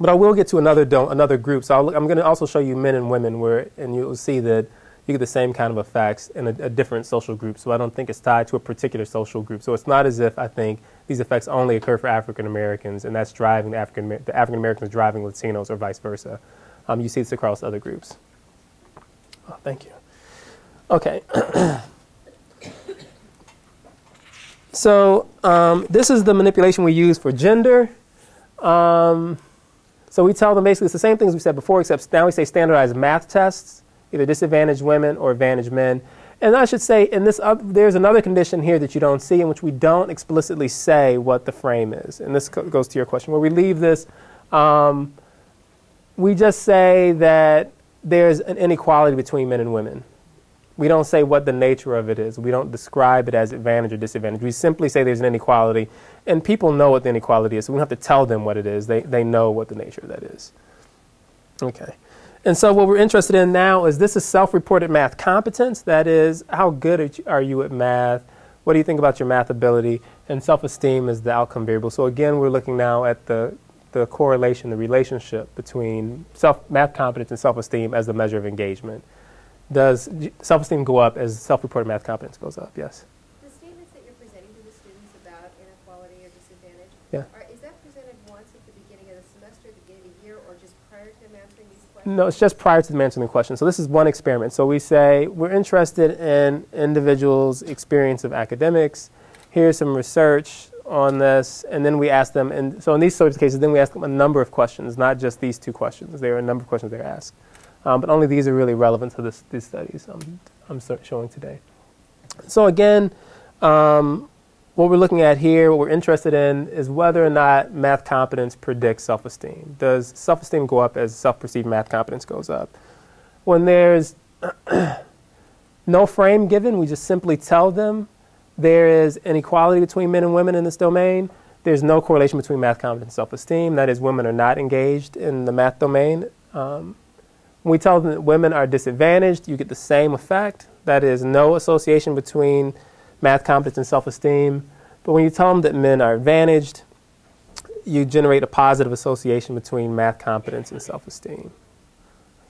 but I will get to another another group. So I'll, I'm going to also show you men and women, where and you'll see that you get the same kind of effects in a, a different social group. So I don't think it's tied to a particular social group. So it's not as if I think these effects only occur for African Americans, and that's driving African the African Americans driving Latinos, or vice versa. Um, you see this across other groups. Oh, thank you. Okay. [CLEARS THROAT] so um, this is the manipulation we use for gender. Um, so we tell them basically it's the same things we said before, except now we say standardized math tests, either disadvantaged women or advantaged men. And I should say, in this, there's another condition here that you don't see, in which we don't explicitly say what the frame is. And this goes to your question, where we leave this. Um, we just say that there's an inequality between men and women. We don't say what the nature of it is. We don't describe it as advantage or disadvantage. We simply say there's an inequality, and people know what the inequality is, so we don't have to tell them what it is. They, they know what the nature of that is. Okay. And so, what we're interested in now is this is self reported math competence. That is, how good are you- at math? What do you think about your math ability? And self esteem is the outcome variable. So, again, we're looking now at the, the correlation, the relationship between self, math competence and self esteem as the measure of engagement. Does self esteem go up as self reported math competence goes up? Yes. The statements that you're presenting to the students about inequality or disadvantage, Yeah. are, is that presented once at the beginning of the semester, the beginning of the year, or just prior to them answering these questions? No, it's just prior to them answering the question. So this is one experiment. So we say we're interested in individuals' experience of academics. Here's some research on this, and then we ask them. And so in these sorts of cases, then we ask them a number of questions, not just these two questions. There are a number of questions they're asked, um, but only these are really relevant to this, these studies I'm, I'm showing today. So again, um, what we're looking at here, what we're interested in, is whether or not math competence predicts self esteem. Does self esteem go up as self perceived math competence goes up? When there's [CLEARS THROAT] no frame given, we just simply tell them there is inequality between men and women in this domain. There's no correlation between math competence and self esteem. That is, women are not engaged in the math domain. Um, when we tell them that women are disadvantaged, you get the same effect. That is, no association between math competence and self esteem. But when you tell them that men are advantaged, you generate a positive association between math competence and self esteem.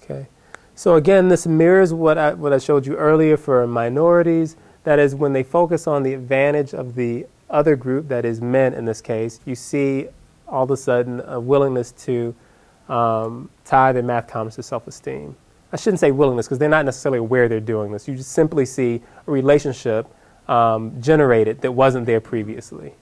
Okay? So, again, this mirrors what I, what I showed you earlier for minorities. That is, when they focus on the advantage of the other group, that is, men in this case, you see all of a sudden a willingness to um, tie their math competence to self esteem. I shouldn't say willingness because they're not necessarily aware they're doing this. You just simply see a relationship um, generated that wasn't there previously.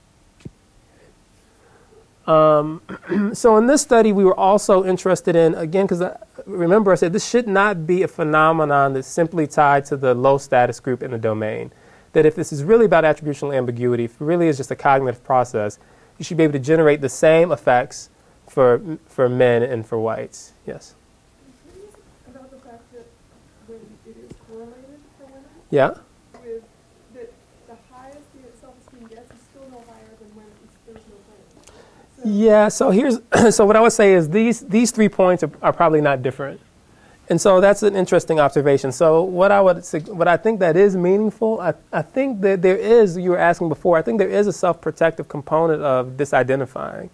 Um, [CLEARS THROAT] so in this study, we were also interested in again because remember I said this should not be a phenomenon that's simply tied to the low status group in the domain. That if this is really about attributional ambiguity, if it really is just a cognitive process, you should be able to generate the same effects for for men and for whites. Yes. I'm curious about the fact that when it is correlated for women, Yeah. with, that the highest the self-esteem gets is still no higher than when it's, there's no frame. So, Yeah, so here's [CLEARS THROAT] so what I would say is these these three points are, are probably not different, and so that's an interesting observation. So what I would what I think that is meaningful, I, I think that there is you were asking before. I think there is a self-protective component of disidentifying.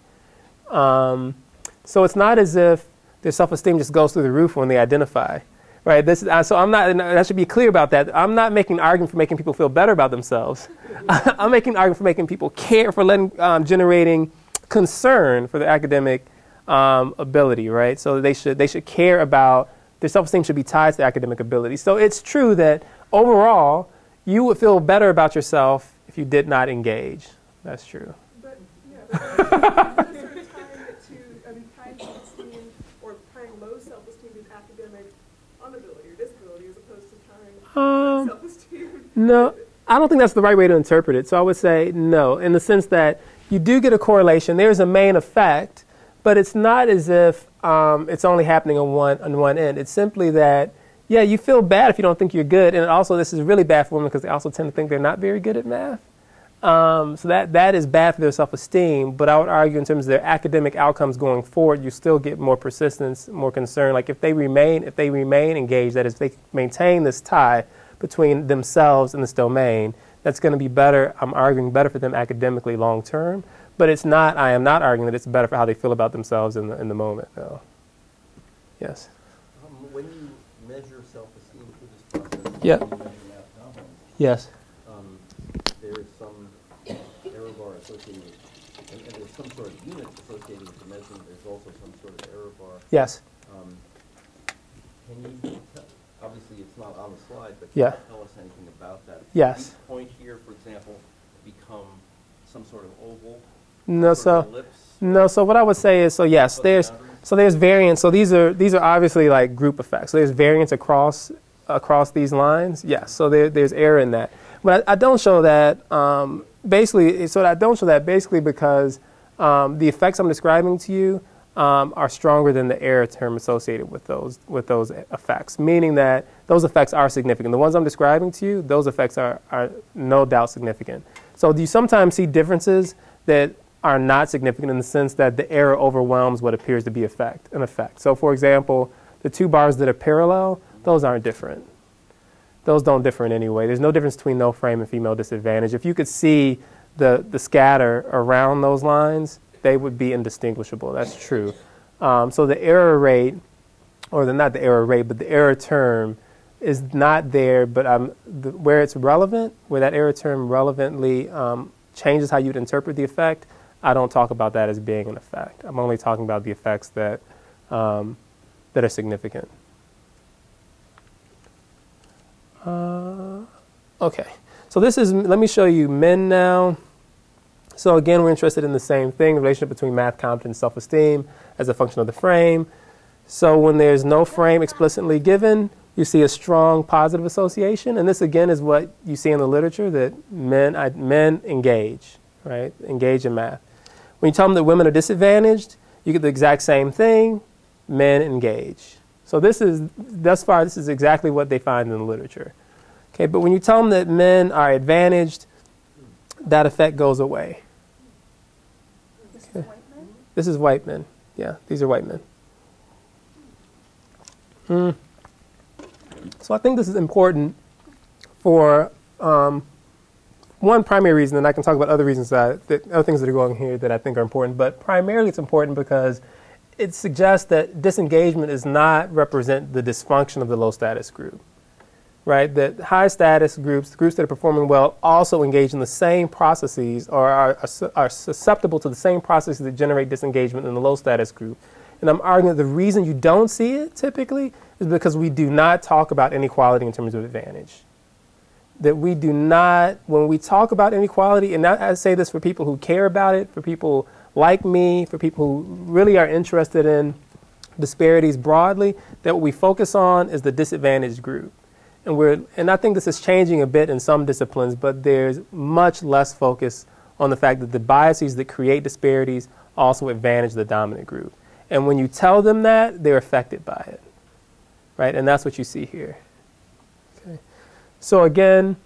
Um, so it's not as if their self-esteem just goes through the roof when they identify, right? This is, uh, so I'm not. I should be clear about that. I'm not making an argument for making people feel better about themselves. [LAUGHS] I'm making an argument for making people care for letting um, generating concern for the academic um, ability, right? So they should they should care about their self-esteem should be tied to academic ability. So it's true that overall you would feel better about yourself if you did not engage. That's true. But, yeah, Um? No, I don't think that's the right way to interpret it. So I would say no, in the sense that you do get a correlation. There's a main effect, but it's not as if um, it's only happening on one on one end. It's simply that yeah, you feel bad if you don't think you're good, and also this is really bad for women because they also tend to think they're not very good at math. Um, so that that is bad for their self-esteem. But I would argue in terms of their academic outcomes going forward, you still get more persistence, more concern. Like if they remain if they remain engaged, that is, if they maintain this tie between themselves and this domain, that's going to be better. I'm arguing better for them academically long term. But it's not. I am not arguing that it's better for how they feel about themselves in the in the moment. No. Yes. Um, when you measure self-esteem through this process, Yeah. when you measure math competence, Yes. um, there is some error bar associated with, and, and there's some sort of unit associated with the measurement, there's also some sort of error bar. Yes. Um, Can you, tell- obviously, it's not on the slide, but Yeah. can you tell us anything about that? Yes. Each point here, for example, become some sort of oval? No. So. ellipse? No, so what I would say is, so yes, there's so there's variance. So these are these are obviously like group effects. So there's variance across across these lines. Yes, so there, there's error in that. But I, I don't show that. Um, basically, so I don't show that basically because um, the effects I'm describing to you um, are stronger than the error term associated with those with those effects, meaning that those effects are significant. The ones I'm describing to you, those effects are, are no doubt significant. So do you sometimes see differences that are not significant in the sense that the error overwhelms what appears to be effect, an effect. So for example, the two bars that are parallel, those aren't different. Those don't differ in any way. There's no difference between no frame and female disadvantage. If you could see the, the scatter around those lines, they would be indistinguishable. That's true. Um, so the error rate, or the, not the error rate, but the error term is not there, but um, the, where it's relevant, where that error term relevantly um, changes how you'd interpret the effect, I don't talk about that as being an effect. I'm only talking about the effects that, um, that are significant. Uh, okay, so this is, let me show you men now. So again, we're interested in the same thing, the relationship between math competence and self-esteem as a function of the frame. So when there's no frame explicitly given, you see a strong positive association. And this again is what you see in the literature that men, I, men engage, right? Engage in math. When you tell them that women are disadvantaged, you get the exact same thing. Men engage. So this is, thus far, this is exactly what they find in the literature. Okay, but when you tell them that men are advantaged, that effect goes away. This is white men? This is white men. Yeah, these are white men. Hmm. So I think this is important for um, one primary reason, and I can talk about other reasons that, that other things that are going here that I think are important. But primarily, it's important because it suggests that disengagement does not represent the dysfunction of the low status group. Right? That high status groups, groups that are performing well, also engage in the same processes or are, are, are susceptible to the same processes that generate disengagement in the low status group. And I'm arguing that the reason you don't see it typically is because we do not talk about inequality in terms of advantage. That we do not, when we talk about inequality, and I, I say this for people who care about it, for people like me, for people who really are interested in disparities broadly, that what we focus on is the disadvantaged group. And, we're, and I think this is changing a bit in some disciplines, but there's much less focus on the fact that the biases that create disparities also advantage the dominant group. And when you tell them that, they're affected by it. Right? And that's what you see here. Okay. So again,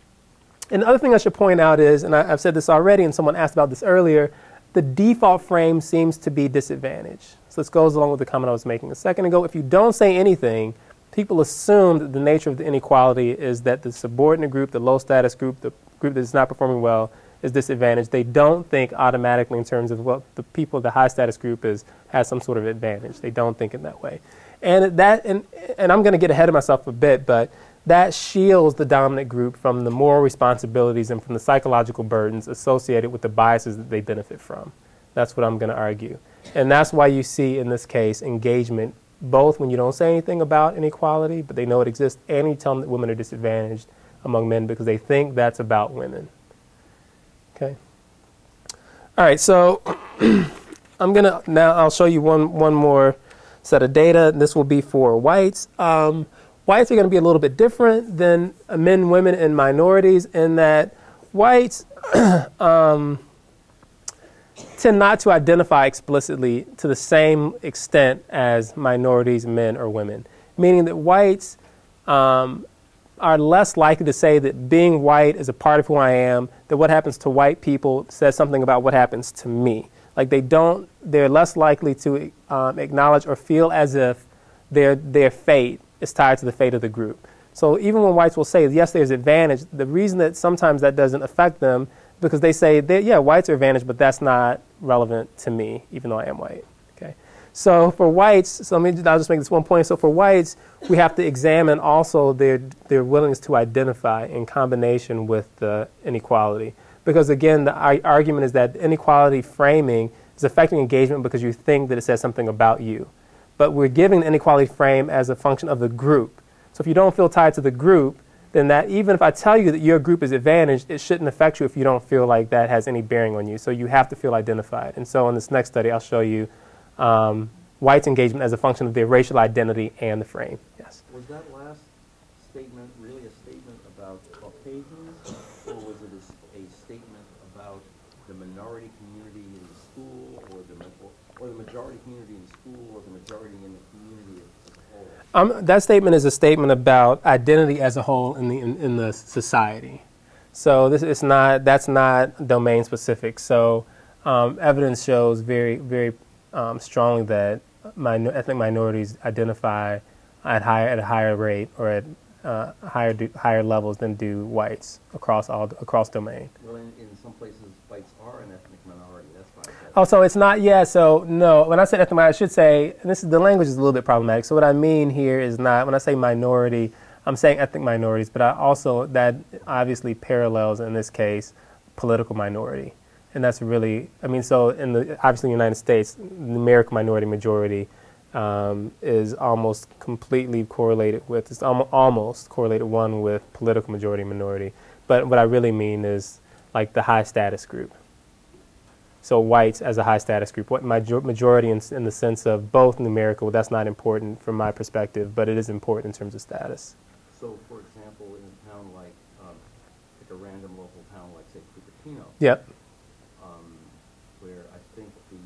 and the other thing I should point out is, and I, have said this already, and someone asked about this earlier, the default frame seems to be disadvantaged. So this goes along with the comment I was making a second ago. If you don't say anything, people assume that the nature of the inequality is that the subordinate group, the low status group, the group that is not performing well, is disadvantaged. They don't think automatically in terms of what the people, the high status group is has some sort of advantage. They don't think in that way, and that and and I'm going to get ahead of myself a bit, but that shields the dominant group from the moral responsibilities and from the psychological burdens associated with the biases that they benefit from. That's what I'm going to argue, and that's why you see in this case engagement both when you don't say anything about inequality, but they know it exists, and you tell them that women are disadvantaged among men because they think that's about women. Okay. All right, so [CLEARS THROAT] I'm gonna now I'll show you one one more set of data. This will be for whites. Um, whites are going to be a little bit different than men, women, and minorities in that whites [CLEARS THROAT] um, tend not to identify explicitly to the same extent as minorities, men, or women. Meaning that whites um, are less likely to say that being white is a part of who I am, that what happens to white people says something about what happens to me. Like they don't, they're less likely to um, acknowledge or feel as if their, their fate is tied to the fate of the group. So even when whites will say, yes, there's advantage, the reason that sometimes that doesn't affect them because they say, yeah, whites are advantaged, but that's not relevant to me, even though I am white. Okay. So for whites, so let me, I'll just make this one point. So for whites, we have to examine also their, their willingness to identify in combination with the inequality. Because again, the argument is that inequality framing is affecting engagement because you think that it says something about you. But we're giving the inequality frame as a function of the group. So if you don't feel tied to the group, then that even if I tell you that your group is advantaged, it shouldn't affect you if you don't feel like that has any bearing on you. So you have to feel identified. And so in this next study, I'll show you um, whites' engagement as a function of their racial identity and the frame. Yes. Was that last statement really a statement about Caucasians, or was it a, a statement about the minority community in the school, or the or the majority community in school, or the majority in the community as a whole? Um, that statement is a statement about identity as a whole in the in, in the society. So this is not that's not domain specific. So um, evidence shows very very um, strongly that minor, ethnic minorities identify at higher at a higher rate or at uh, higher do, higher levels than do whites across all across domain. Well, in, in some places, whites are an ethnic minority, that's why. I said- Oh, so it's not, yeah, so no, when I said ethnic I should say, this is, the language is a little bit problematic. So what I mean here is not, when I say minority, I'm saying ethnic minorities, but I also, that obviously parallels in this case political minority. And that's really, I mean, so in the, obviously in the United States, numerical minority majority um, is almost completely correlated with, it's almo- almost correlated one with political majority minority. But what I really mean is like the high status group. So whites as a high status group, what major- majority in, in the sense of both numerical, that's not important from my perspective, but it is important in terms of status. So, for example, in a town like, um, like a random local town like, say, Cupertino, Yep. um, where I think the,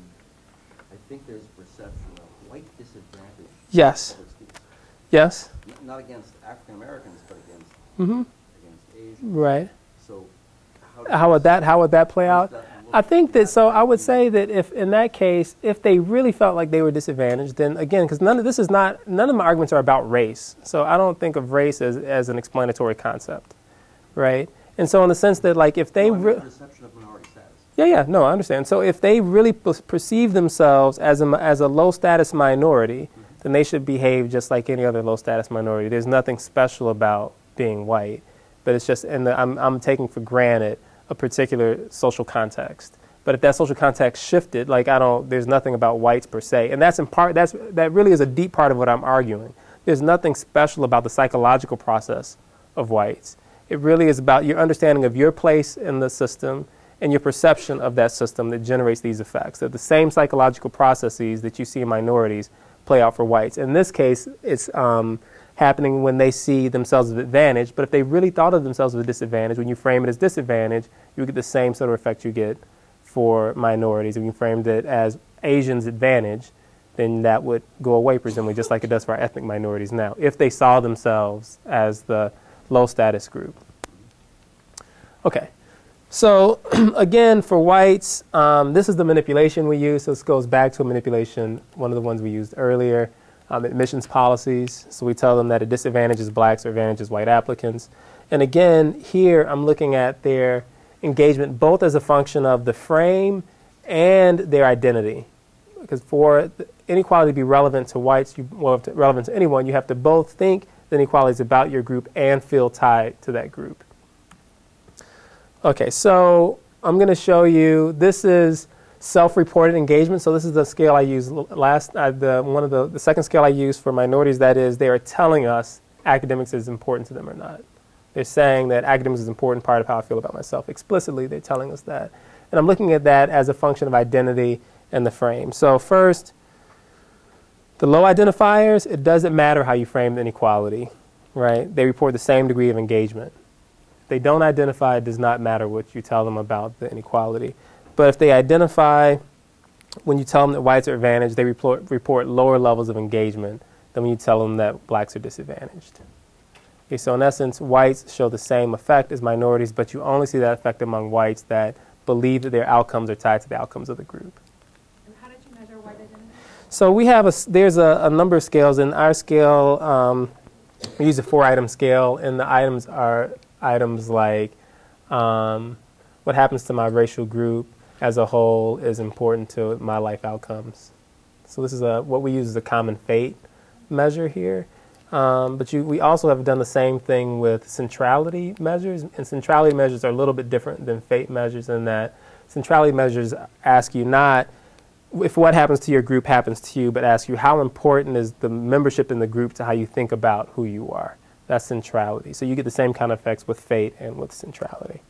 I think there's a perception of white disadvantage. Yes. Yes. N- Not against African Americans, but against, Mm-hmm. against Asians. Right. So, how? How would that How would that play out? that I think that so. I would say that if in that case, if they really felt like they were disadvantaged, then again, because none of this is not none of my arguments are about race. So I don't think of race as as an explanatory concept, right? And so in the sense that like if they No, I re- perception of minority status. Yeah, yeah, no, I understand. So if they really per- perceive themselves as a, as a low status minority, mm-hmm. then they should behave just like any other low status minority. There's nothing special about being white, but it's just, and the, I'm, I'm taking for granted a particular social context. But if that social context shifted, like I don't, there's nothing about whites per se, and that's in part, that's that really is a deep part of what I'm arguing. There's nothing special about the psychological process of whites. It really is about your understanding of your place in the system and your perception of that system that generates these effects. That the same psychological processes that you see in minorities play out for whites. In this case, it's um, happening when they see themselves as advantage. But if they really thought of themselves as a disadvantage, when you frame it as disadvantage, you get the same sort of effect you get for minorities. If you framed it as Asians' advantage, then that would go away presumably, just like it does for our ethnic minorities now, if they saw themselves as the low status group. Okay. So [CLEARS THROAT] again, for whites, um, this is the manipulation we use. So this goes back to a manipulation, one of the ones we used earlier, um, admissions policies. So we tell them that it disadvantages blacks or advantages white applicants. And again, here I'm looking at their engagement both as a function of the frame and their identity. Because for inequality to be relevant to whites, you, well, to, relevant to anyone, you have to both think that inequality is about your group and feel tied to that group. Okay, so I'm going to show you, this is self-reported engagement. So this is the scale I used last, uh, the, one of the, the second scale I used for minorities, that is they are telling us academics is important to them or not. They're saying that academics is an important part of how I feel about myself. Explicitly, they're telling us that. And I'm looking at that as a function of identity and the frame. So first, the low identifiers, it doesn't matter how you frame the inequality, right? They report the same degree of engagement they don't identify, it does not matter what you tell them about the inequality. But if they identify, when you tell them that whites are advantaged, they report, report lower levels of engagement than when you tell them that blacks are disadvantaged. Okay, so in essence, whites show the same effect as minorities, but you only see that effect among whites that believe that their outcomes are tied to the outcomes of the group. And how did you measure white identity? So we have a, there's a, a number of scales. In our scale, um, we use a four item scale, and the items are items like um, what happens to my racial group as a whole is important to my life outcomes. So this is a, what we use as a common fate measure here. Um, but you, we also have done the same thing with centrality measures, and centrality measures are a little bit different than fate measures in that centrality measures ask you not if what happens to your group happens to you, but ask you how important is the membership in the group to how you think about who you are. That's centrality. So you get the same kind of effects with fate and with centrality.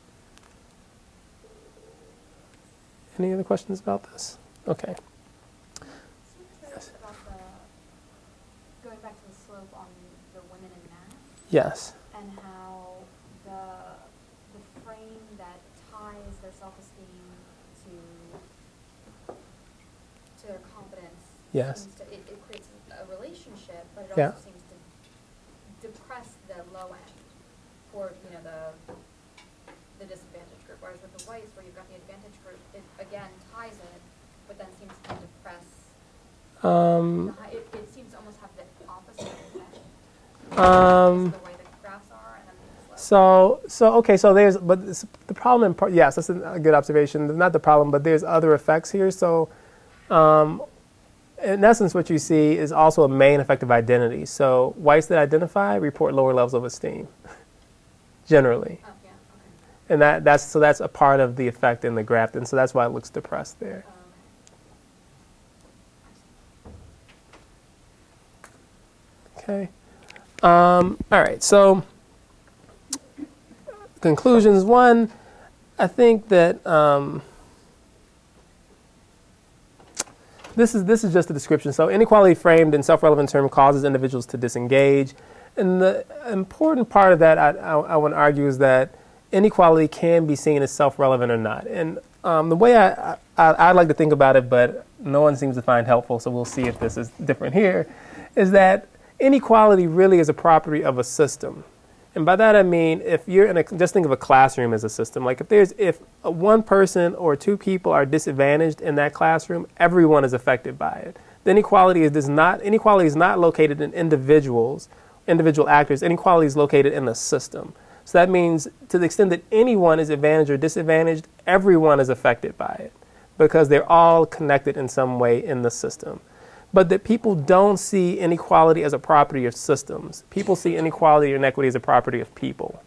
Any other questions about this? Okay. About the, going back to the slope on the women in math Yes. and how the, the frame that ties their self-esteem to, to their Yes. to, it, it creates a relationship, but it Yeah. also seems to depress the low end for, you know, the, the disadvantaged group. Whereas with the whites, where you've got the advantage group, it again ties it, but then seems to depress, Um, it, it seems to almost have the opposite effect. um, The way the graphs are and then the. So, so okay, so there's, but the problem in part, yes, that's a good observation. Not the problem, but there's other effects here. So, um, in essence, what you see is also a main effect of identity. So, whites that identify report lower levels of esteem, [LAUGHS] generally, Oh, yeah, okay. and that that's so that's a part of the effect in the graph, and so that's why it looks depressed there. Um, Okay. Um, all right. So, conclusions. One, I think that um, this is this is just a description. So, inequality framed in self-relevant term causes individuals to disengage, and the important part of that I, I, I want to argue is that inequality can be seen as self-relevant or not. And um, the way I, I I like to think about it, but no one seems to find helpful. So we'll see if this is different here. Is that inequality really is a property of a system. And by that I mean if you're in a just think of a classroom as a system. Like if there's if one person or two people are disadvantaged in that classroom, everyone is affected by it. The inequality is does not inequality is not located in individuals, individual actors. Inequality is located in the system. So that means to the extent that anyone is advantaged or disadvantaged, everyone is affected by it because they're all connected in some way in the system but that people don't see inequality as a property of systems. People see inequality or inequity as a property of people,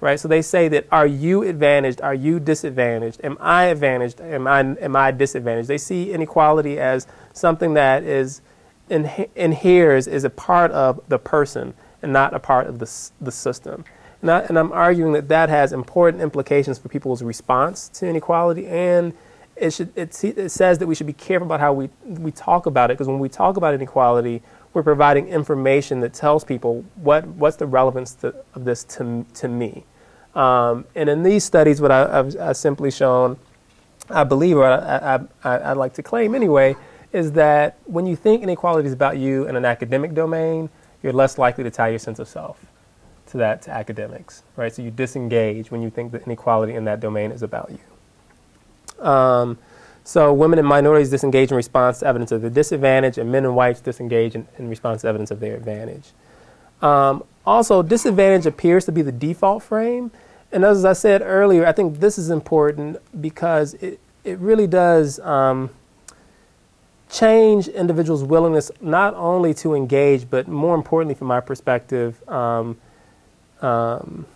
right? So they say that are you advantaged? Are you disadvantaged? Am I advantaged? Am I am I disadvantaged? They see inequality as something that is inhe- inheres is a part of the person and not a part of the the system. And, I, and I'm arguing that that has important implications for people's response to inequality and it should it, it says that we should be careful about how we we talk about it because when we talk about inequality, we're providing information that tells people what what's the relevance to, of this to to me. Um, and in these studies, what I, I've, I've simply shown, I believe, or I, I, I'd like to claim anyway, is that when you think inequality is about you in an academic domain, you're less likely to tie your sense of self to that to academics, right? So you disengage when you think that inequality in that domain is about you. Um, so women and minorities disengage in response to evidence of their disadvantage, and men and whites disengage in, in response to evidence of their advantage. Um, also, disadvantage appears to be the default frame. And as I said earlier, I think this is important because it, it really does um, change individuals' willingness not only to engage, but more importantly, from my perspective, um, um,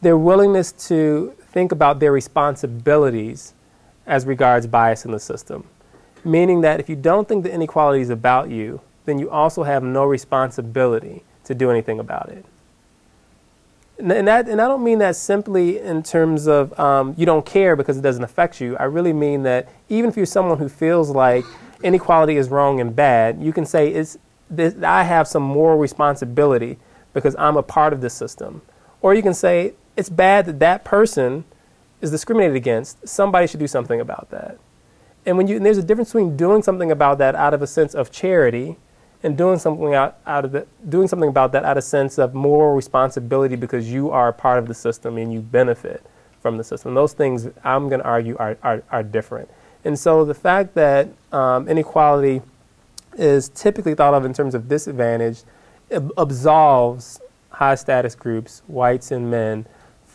their willingness to think about their responsibilities as regards bias in the system. Meaning that if you don't think the inequality is about you, then you also have no responsibility to do anything about it. And, that, and I don't mean that simply in terms of um, you don't care because it doesn't affect you. I really mean that even if you're someone who feels like inequality is wrong and bad, you can say it's, this, I have some moral responsibility because I'm a part of this system. Or you can say it's bad that that person is discriminated against. Somebody should do something about that. And when you and there's a difference between doing something about that out of a sense of charity and doing something out, out of the, doing something about that out of a sense of moral responsibility because you are a part of the system and you benefit from the system. Those things I'm going to argue are, are, are different. And so the fact that um, inequality is typically thought of in terms of disadvantage absolves high status groups, whites and men,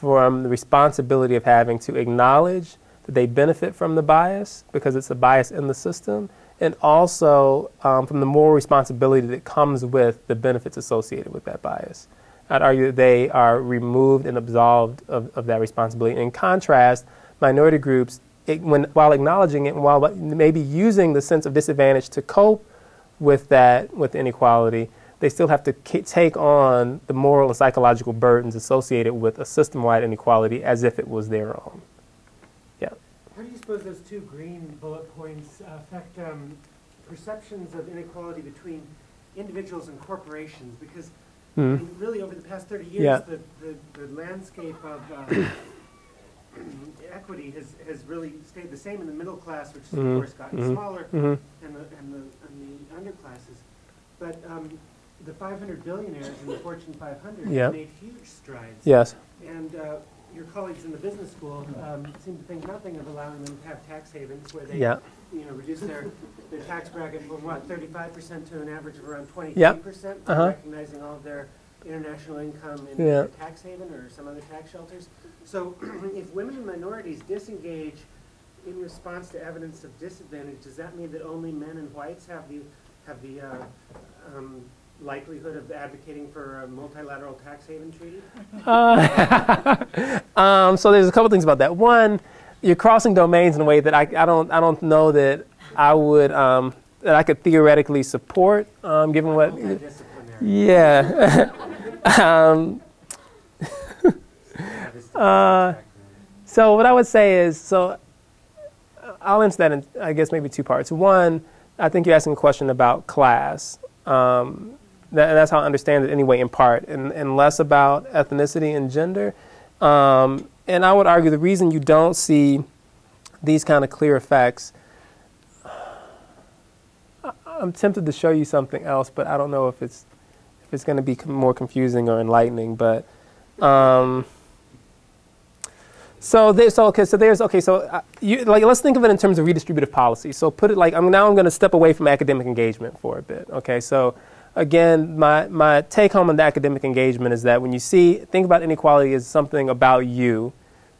from the responsibility of having to acknowledge that they benefit from the bias because it's a bias in the system, and also um, from the moral responsibility that comes with the benefits associated with that bias. I'd argue that they are removed and absolved of, of that responsibility. In contrast, minority groups, it, when, while acknowledging it and while maybe using the sense of disadvantage to cope with that, with inequality, they still have to take on the moral and psychological burdens associated with a system-wide inequality as if it was their own. Yeah. How do you suppose those two green bullet points affect um, perceptions of inequality between individuals and corporations? Because I Hmm. mean, really, over the past 30 years, Yeah. the, the, the landscape of uh, equity has, has really stayed the same in the middle class, which has Mhm, of course gotten mhm, smaller, mhm. and the, and the, and the underclasses. But um, the 500 billionaires in the [LAUGHS] Fortune 500 Yeah. made huge strides. Yes. And uh, your colleagues in the business school um, seem to think nothing of allowing them to have tax havens where they, Yeah. you know, reduce their, their tax bracket from what, 35% to an average of around 23%? Yep. Uh-huh. Recognizing all of their international income in Yeah. a tax haven or some other tax shelters. So [CLEARS THROAT] if women and minorities disengage in response to evidence of disadvantage, does that mean that only men and whites have the, have the uh, um, likelihood of advocating for a multilateral tax haven treaty? Uh, [LAUGHS] um, so there's a couple things about that. One, you're crossing domains in a way that I, I don't I don't know that I would um, that I could theoretically support, um, given what. Yeah. [LAUGHS] um, [LAUGHS] Uh, so what I would say is so. uh, I'll answer that in I guess maybe two parts. One, I think you're asking a question about class. Um, that, and that's how I understand it anyway, in part, and, and less about ethnicity and gender. Um, and I would argue the reason you don't see these kind of clear effects. I'm tempted to show you something else, but I don't know if it's if it's going to be more confusing or enlightening. But um, so there's so okay. So there's okay. So uh, you like let's think of it in terms of redistributive policy. So put it like I'm now I'm going to step away from academic engagement for a bit. Okay. So again, my my take home on the academic engagement is that when you see think about inequality as something about you,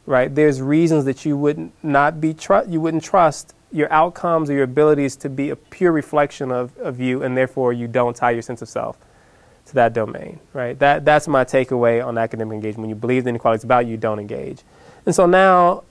right? There's reasons that you would not not be tru- you wouldn't trust your outcomes or your abilities to be a pure reflection of, of you, and therefore you don't tie your sense of self to that domain, right? That that's my takeaway on academic engagement. When you believe the inequality is about you don't engage. And so now,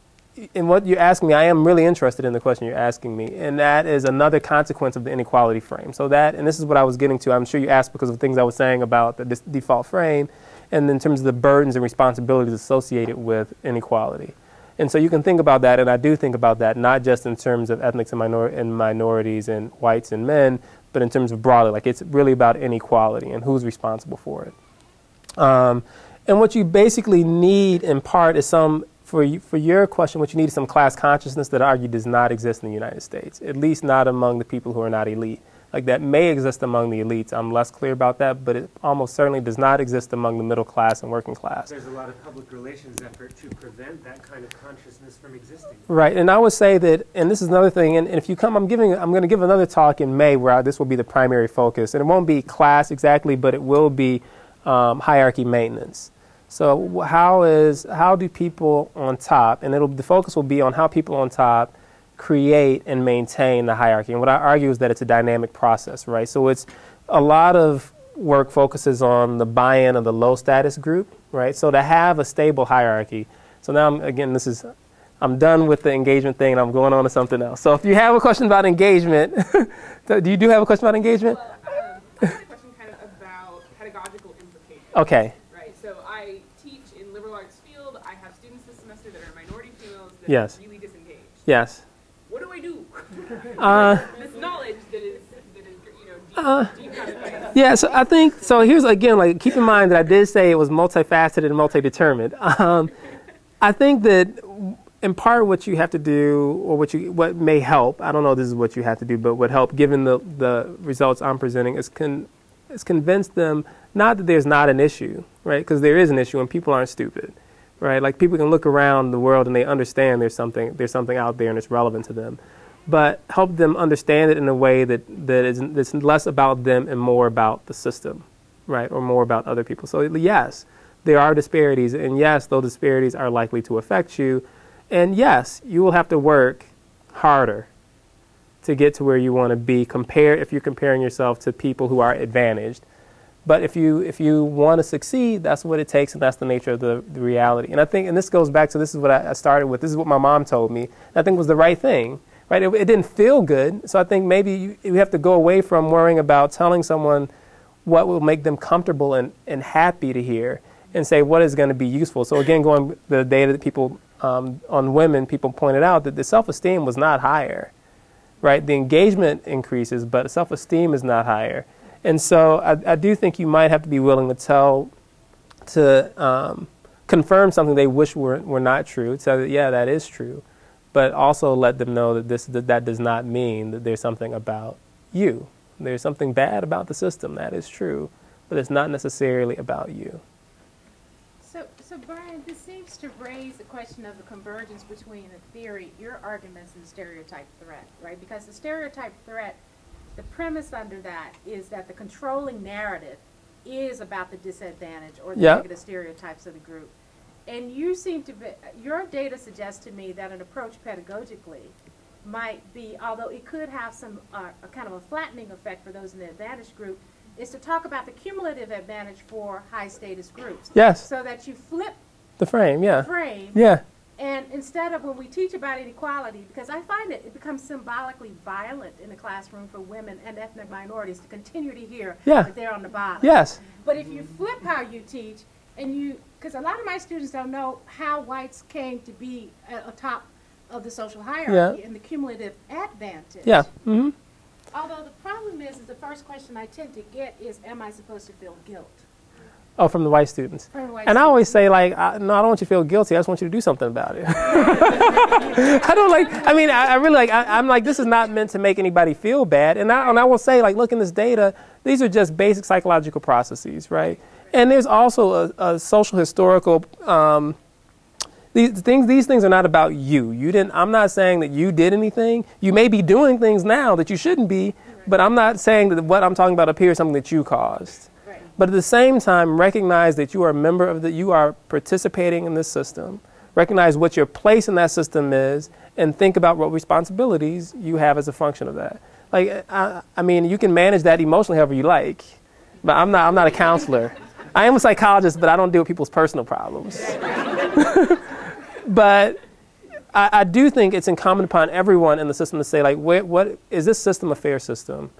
in what you're asking me, I am really interested in the question you're asking me, and that is another consequence of the inequality frame. So that, and this is what I was getting to. I'm sure you asked because of things I was saying about the default frame, and in terms of the burdens and responsibilities associated with inequality. And so you can think about that, and I do think about that, not just in terms of ethnics and, minor- and minorities and whites and men, but in terms of broadly. Like it's really about inequality and who's responsible for it. Um, and what you basically need in part is some, for, you, for your question, what you need is some class consciousness that I argue does not exist in the United States, at least not among the people who are not elite. Like that may exist among the elites. I'm less clear about that, but it almost certainly does not exist among the middle class and working class. There's a lot of public relations effort to prevent that kind of consciousness from existing. Right, and I would say that, and this is another thing. And, and if you come, I'm giving, I'm going to give another talk in May where I, this will be the primary focus, and it won't be class exactly, but it will be um, hierarchy maintenance. So how is how do people on top, and it'll the focus will be on how people on top create and maintain the hierarchy. And what I argue is that it's a dynamic process, right? So it's a lot of work focuses on the buy-in of the low status group, right? So to have a stable hierarchy. So now I'm, again, this is I'm done with the engagement thing and I'm going on to something else. So if you have a question about engagement, [LAUGHS] do you do have a question about engagement? Well, um, I had a question kind of about pedagogical implications. Okay. Right, so I teach in liberal arts field, I have students this semester that are minority females that Yes. really disengaged. Yes. What do I do? Uh, [LAUGHS] This knowledge that is, that is, you know, deep, Uh, deep kind of. Yeah, so I think so. Here's again, like keep in mind that I did say it was multifaceted and multi-determined. [LAUGHS] Um, I think that in part what you have to do, or what you what may help. I don't know. This is what you have to do, but what help, given the the results I'm presenting, is con is convince them not that there's not an issue, right? Because there is an issue, and people aren't stupid, right? Like people can look around the world and they understand there's something there's something out there and it's relevant to them but help them understand it in a way that, that is that's less about them and more about the system, right? Or more about other people. So yes, there are disparities, and yes, those disparities are likely to affect you, and yes, you will have to work harder to get to where you want to be. Compare if you're comparing yourself to people who are advantaged. But if you if you want to succeed, that's what it takes, and that's the nature of the, the reality. And I think, and this goes back to this is what I, I started with. This is what my mom told me. I think was the right thing right? It, it, didn't feel good. So I think maybe you, you, have to go away from worrying about telling someone what will make them comfortable and, and happy to hear and say what is going to be useful. So again, going the data that people um, on women, people pointed out that the self-esteem was not higher, right? The engagement increases, but self-esteem is not higher. And so I, I do think you might have to be willing to tell, to, um, confirm something they wish were, were not true, tell that, yeah, that is true, but also let them know that, this, that that does not mean that there's something about you. There's something bad about the system, that is true, but it's not necessarily about you. So, so Brian, this seems to raise the question of the convergence between the theory, your arguments, and the stereotype threat, right? Because the stereotype threat, the premise under that is that the controlling narrative is about the disadvantage or the Yeah. negative stereotypes of the group. And you seem to be, your data suggests to me that an approach pedagogically might be, although it could have some, uh, a kind of a flattening effect for those in the advantaged group, is to talk about the cumulative advantage for high status groups. Yes, So that you flip the frame, yeah. the frame, Yeah, and instead of when we teach about inequality, because I find it, it becomes symbolically violent in the classroom for women and ethnic minorities to continue to hear Yeah. that they're on the bottom. yes, But if you flip how you teach, and you, because a lot of my students don't know how whites came to be at the top of the social hierarchy and the cumulative advantage. yeah. Mm -hmm. Although the problem is, is the first question I tend to get is, am I supposed to feel guilt? Oh, from the white students. The white And I always say, like, I, no, I don't want you to feel guilty. I just want you to do something about it. [LAUGHS] I don't like, I mean, I, I really like, I, I'm like, this is not meant to make anybody feel bad. And I, and I will say, like, look in this data, these are just basic psychological processes, right? And there's also a, a social historical, um, these things, these things are not about you. You didn't, I'm not saying that you did anything. You may be doing things now that you shouldn't be, but I'm not saying that what I'm talking about up here is something that you caused. But at the same time, recognize that you are a member of the, you are participating in this system. Recognize what your place in that system is, and think about what responsibilities you have as a function of that. Like, I, I mean, you can manage that emotionally however you like, but I'm not, I'm not a counselor. I am a psychologist, but I don't deal with people's personal problems. [LAUGHS] but I, I do think it's incumbent upon everyone in the system to say, like, what, what is this system a fair system?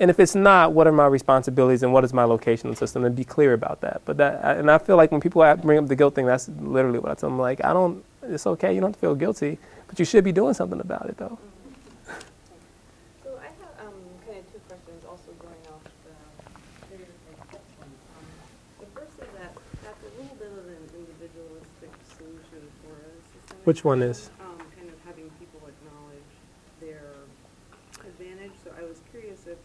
And if it's not, what are my responsibilities and what is my location system? And be clear about that. But that, and I feel like when people bring up the guilt thing, that's literally what I tell them. Like, I don't. It's okay. You don't have to feel guilty, but you should be doing something about it, though. [LAUGHS] So I have, um, kind of two questions also going off the. Um, the first is that that's a little bit of an individualistic solution for a systemic. Which one is? Um, kind of having people acknowledge their advantage, so I was curious if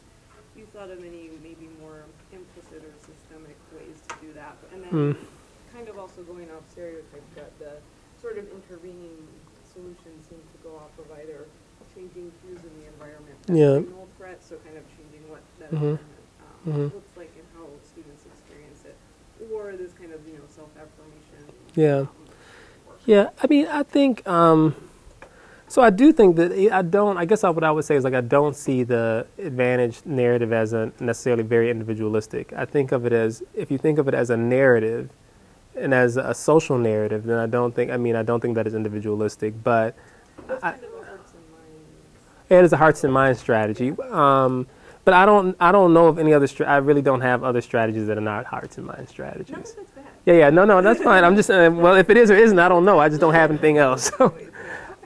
you thought of any maybe more implicit or systemic ways to do that. And then Mm. kind of also going off stereotype, that the sort of intervening solutions seem to go off of either changing cues in the environment Yeah. signal threats, so kind of changing what that Mhm. environment um, Mhm. looks like and how students experience it, or this kind of you know self-affirmation. Yeah. um. Yeah, I mean, I think. Um, so I do think that I don't. I guess what I would say is like I don't see the advantage narrative as a necessarily very individualistic. I think of it as if you think of it as a narrative, and as a social narrative, then I don't think. I mean, I don't think that is individualistic, but I- kind of a hearts and minds. it is a hearts and minds strategy. Um, but I don't. I don't know of any other. I really don't have other strategies that are not hearts and minds strategies. of it's bad. Yeah, yeah, no, no, that's fine. I'm just saying, well, if it is or isn't, I don't know. I just don't have anything else. [LAUGHS]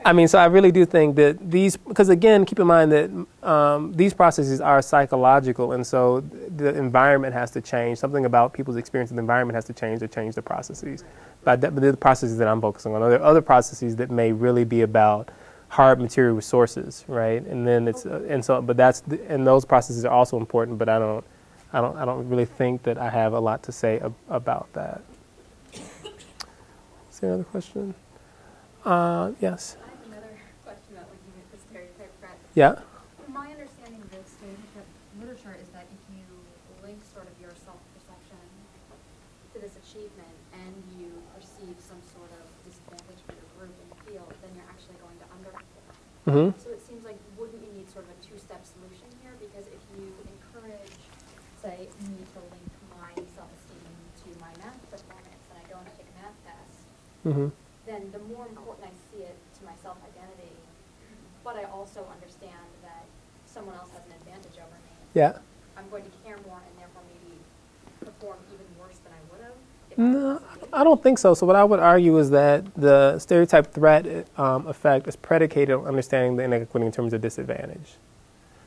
I mean, so I really do think that these, because again, keep in mind that um, these processes are psychological, and so the environment has to change. Something about people's experience of the environment has to change to change the processes. But, that, but the processes that I'm focusing on. There are other processes that may really be about hard material resources, right? And then it's, uh, and so, but that's, and those processes are also important. But I don't, I don't, I don't really think that I have a lot to say ab- about that. Is there another question? Uh, yes. I have another question about linking it to stereotype threat. Yeah. My understanding of the stereotype literature is that if you link sort of your self-perception to this achievement and you perceive some sort of disadvantage for your group in the field, then you're actually going to underperform. Mm-hmm. So it seems like, wouldn't you need sort of a two-step solution here? Because if you encourage, say, me to link my self-esteem to my math performance, and I don't take a math test, Mm-hmm. then the more important I see it to my self-identity, but I also understand that someone else has an advantage over me, Yeah. I'm going to care more and therefore maybe perform even worse than I would have. if I was No. I don't think so. So what I would argue is that the stereotype threat um, effect is predicated on understanding the inequity in terms of disadvantage.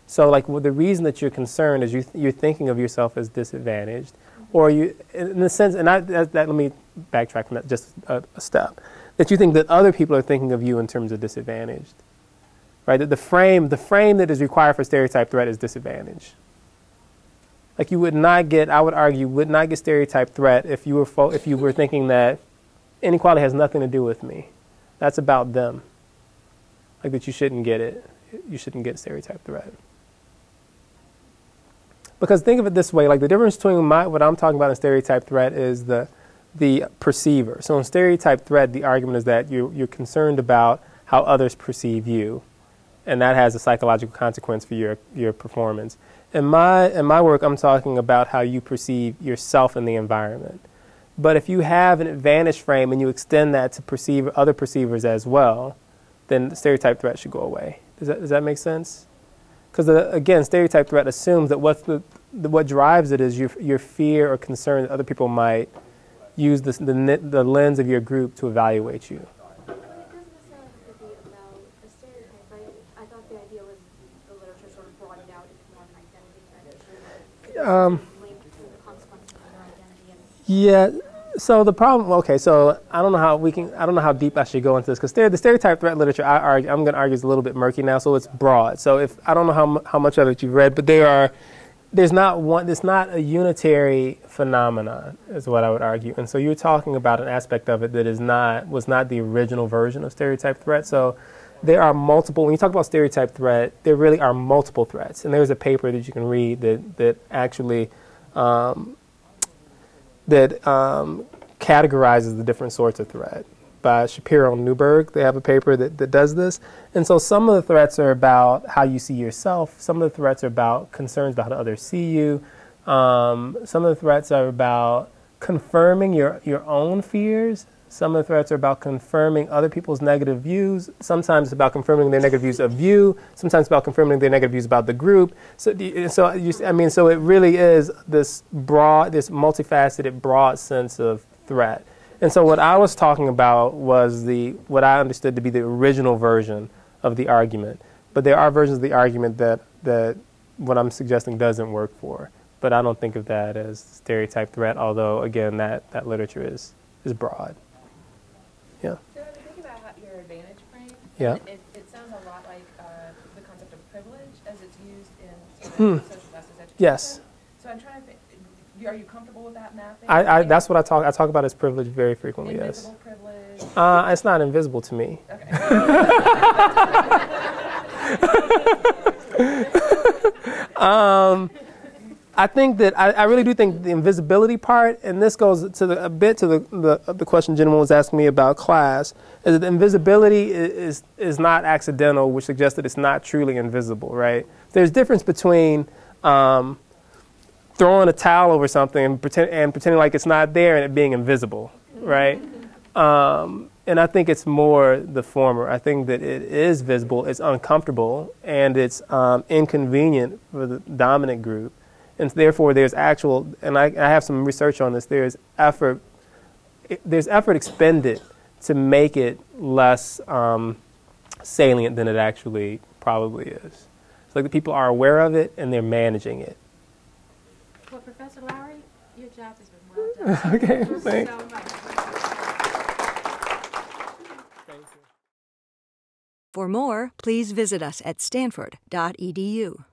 So, like, well, the reason that you're concerned is you you're thinking of yourself as disadvantaged, or you, in the sense, and I, that, that let me backtrack from that just a, a step, that you think that other people are thinking of you in terms of disadvantaged, right? The frame, the frame that is required for stereotype threat is disadvantage. Like you would not get, I would argue, would not get stereotype threat if you were fo- if you were thinking that inequality has nothing to do with me. That's about them. Like that you shouldn't get it. You shouldn't get stereotype threat. Because think of it this way, like the difference between my, what I'm talking about in stereotype threat is the the perceiver. So in stereotype threat, the argument is that you you're concerned about how others perceive you, and that has a psychological consequence for your your performance. In my in my work, I'm talking about how you perceive yourself in the environment. But if you have an advantage frame and you extend that to perceive other perceivers as well, then the stereotype threat should go away. Does that does that make sense? Because uh, again, stereotype threat assumes that what's the, the what drives it is your your fear or concern that other people might use this, the the lens of your group to evaluate you. But it doesn't necessarily have to be about a stereotype, right? I thought the idea was the literature sort of brought it out into more of an identity threat. Um, Linked to the consequences of your identity and Yeah. So the problem, okay. So I don't know how we can. I don't know how deep I should go into this because the stereotype threat literature, I argue, I'm going to argue, is a little bit murky now. So it's broad. So if I don't know how how much of it you've read, but there are, there's not one. There's not a unitary phenomenon, is what I would argue. And so you're talking about an aspect of it that is not was not the original version of stereotype threat. So there are multiple. When you talk about stereotype threat, there really are multiple threats. And there's a paper that you can read that that actually. Um, that um, categorizes the different sorts of threat by Shapiro and Neuberg. They have a paper that, that does this. And so some of the threats are about how you see yourself. Some of the threats are about concerns about how others see you. Um, some of the threats are about confirming your, your own fears. Some of the threats are about confirming other people's negative views. Sometimes it's about confirming their negative views of you. Sometimes it's about confirming their negative views about the group. So, so you, I mean, so it really is this broad, this multifaceted, broad sense of threat. And so what I was talking about was the what I understood to be the original version of the argument. But there are versions of the argument that that what I'm suggesting doesn't work for. But I don't think of that as stereotype threat. Although again, that that literature is is broad. Yeah. So when we think about how your advantage frame, Yeah. it, it sounds a lot like uh, the concept of privilege as it's used in sort Hmm. social justice education. Yes. So I'm trying to think, are you comfortable with that mapping? I, I that's what I talk I talk about as privilege very frequently. Yes. Privilege. Uh, it's not invisible to me. [LAUGHS] [LAUGHS] um, I think that I, I really do think the invisibility part, and this goes to the, a bit to the, the the question gentleman was asking me about class, is that invisibility is, is is not accidental, which suggests that it's not truly invisible, right? There's difference between um, throwing a towel over something and, pretend, and pretending like it's not there and it being invisible, right? Um, and I think it's more the former. I think that it is visible, it's uncomfortable, and it's um, inconvenient for the dominant group. And therefore, there's actual, and I, I have some research on this, there's effort, it, there's effort expended to make it less um, salient than it actually probably is. It's like the people are aware of it and they're managing it. Well, Professor Lowery, your job has been well done. [LAUGHS] Okay, Thank you thanks. so much. For more, please visit us at stanford.edu.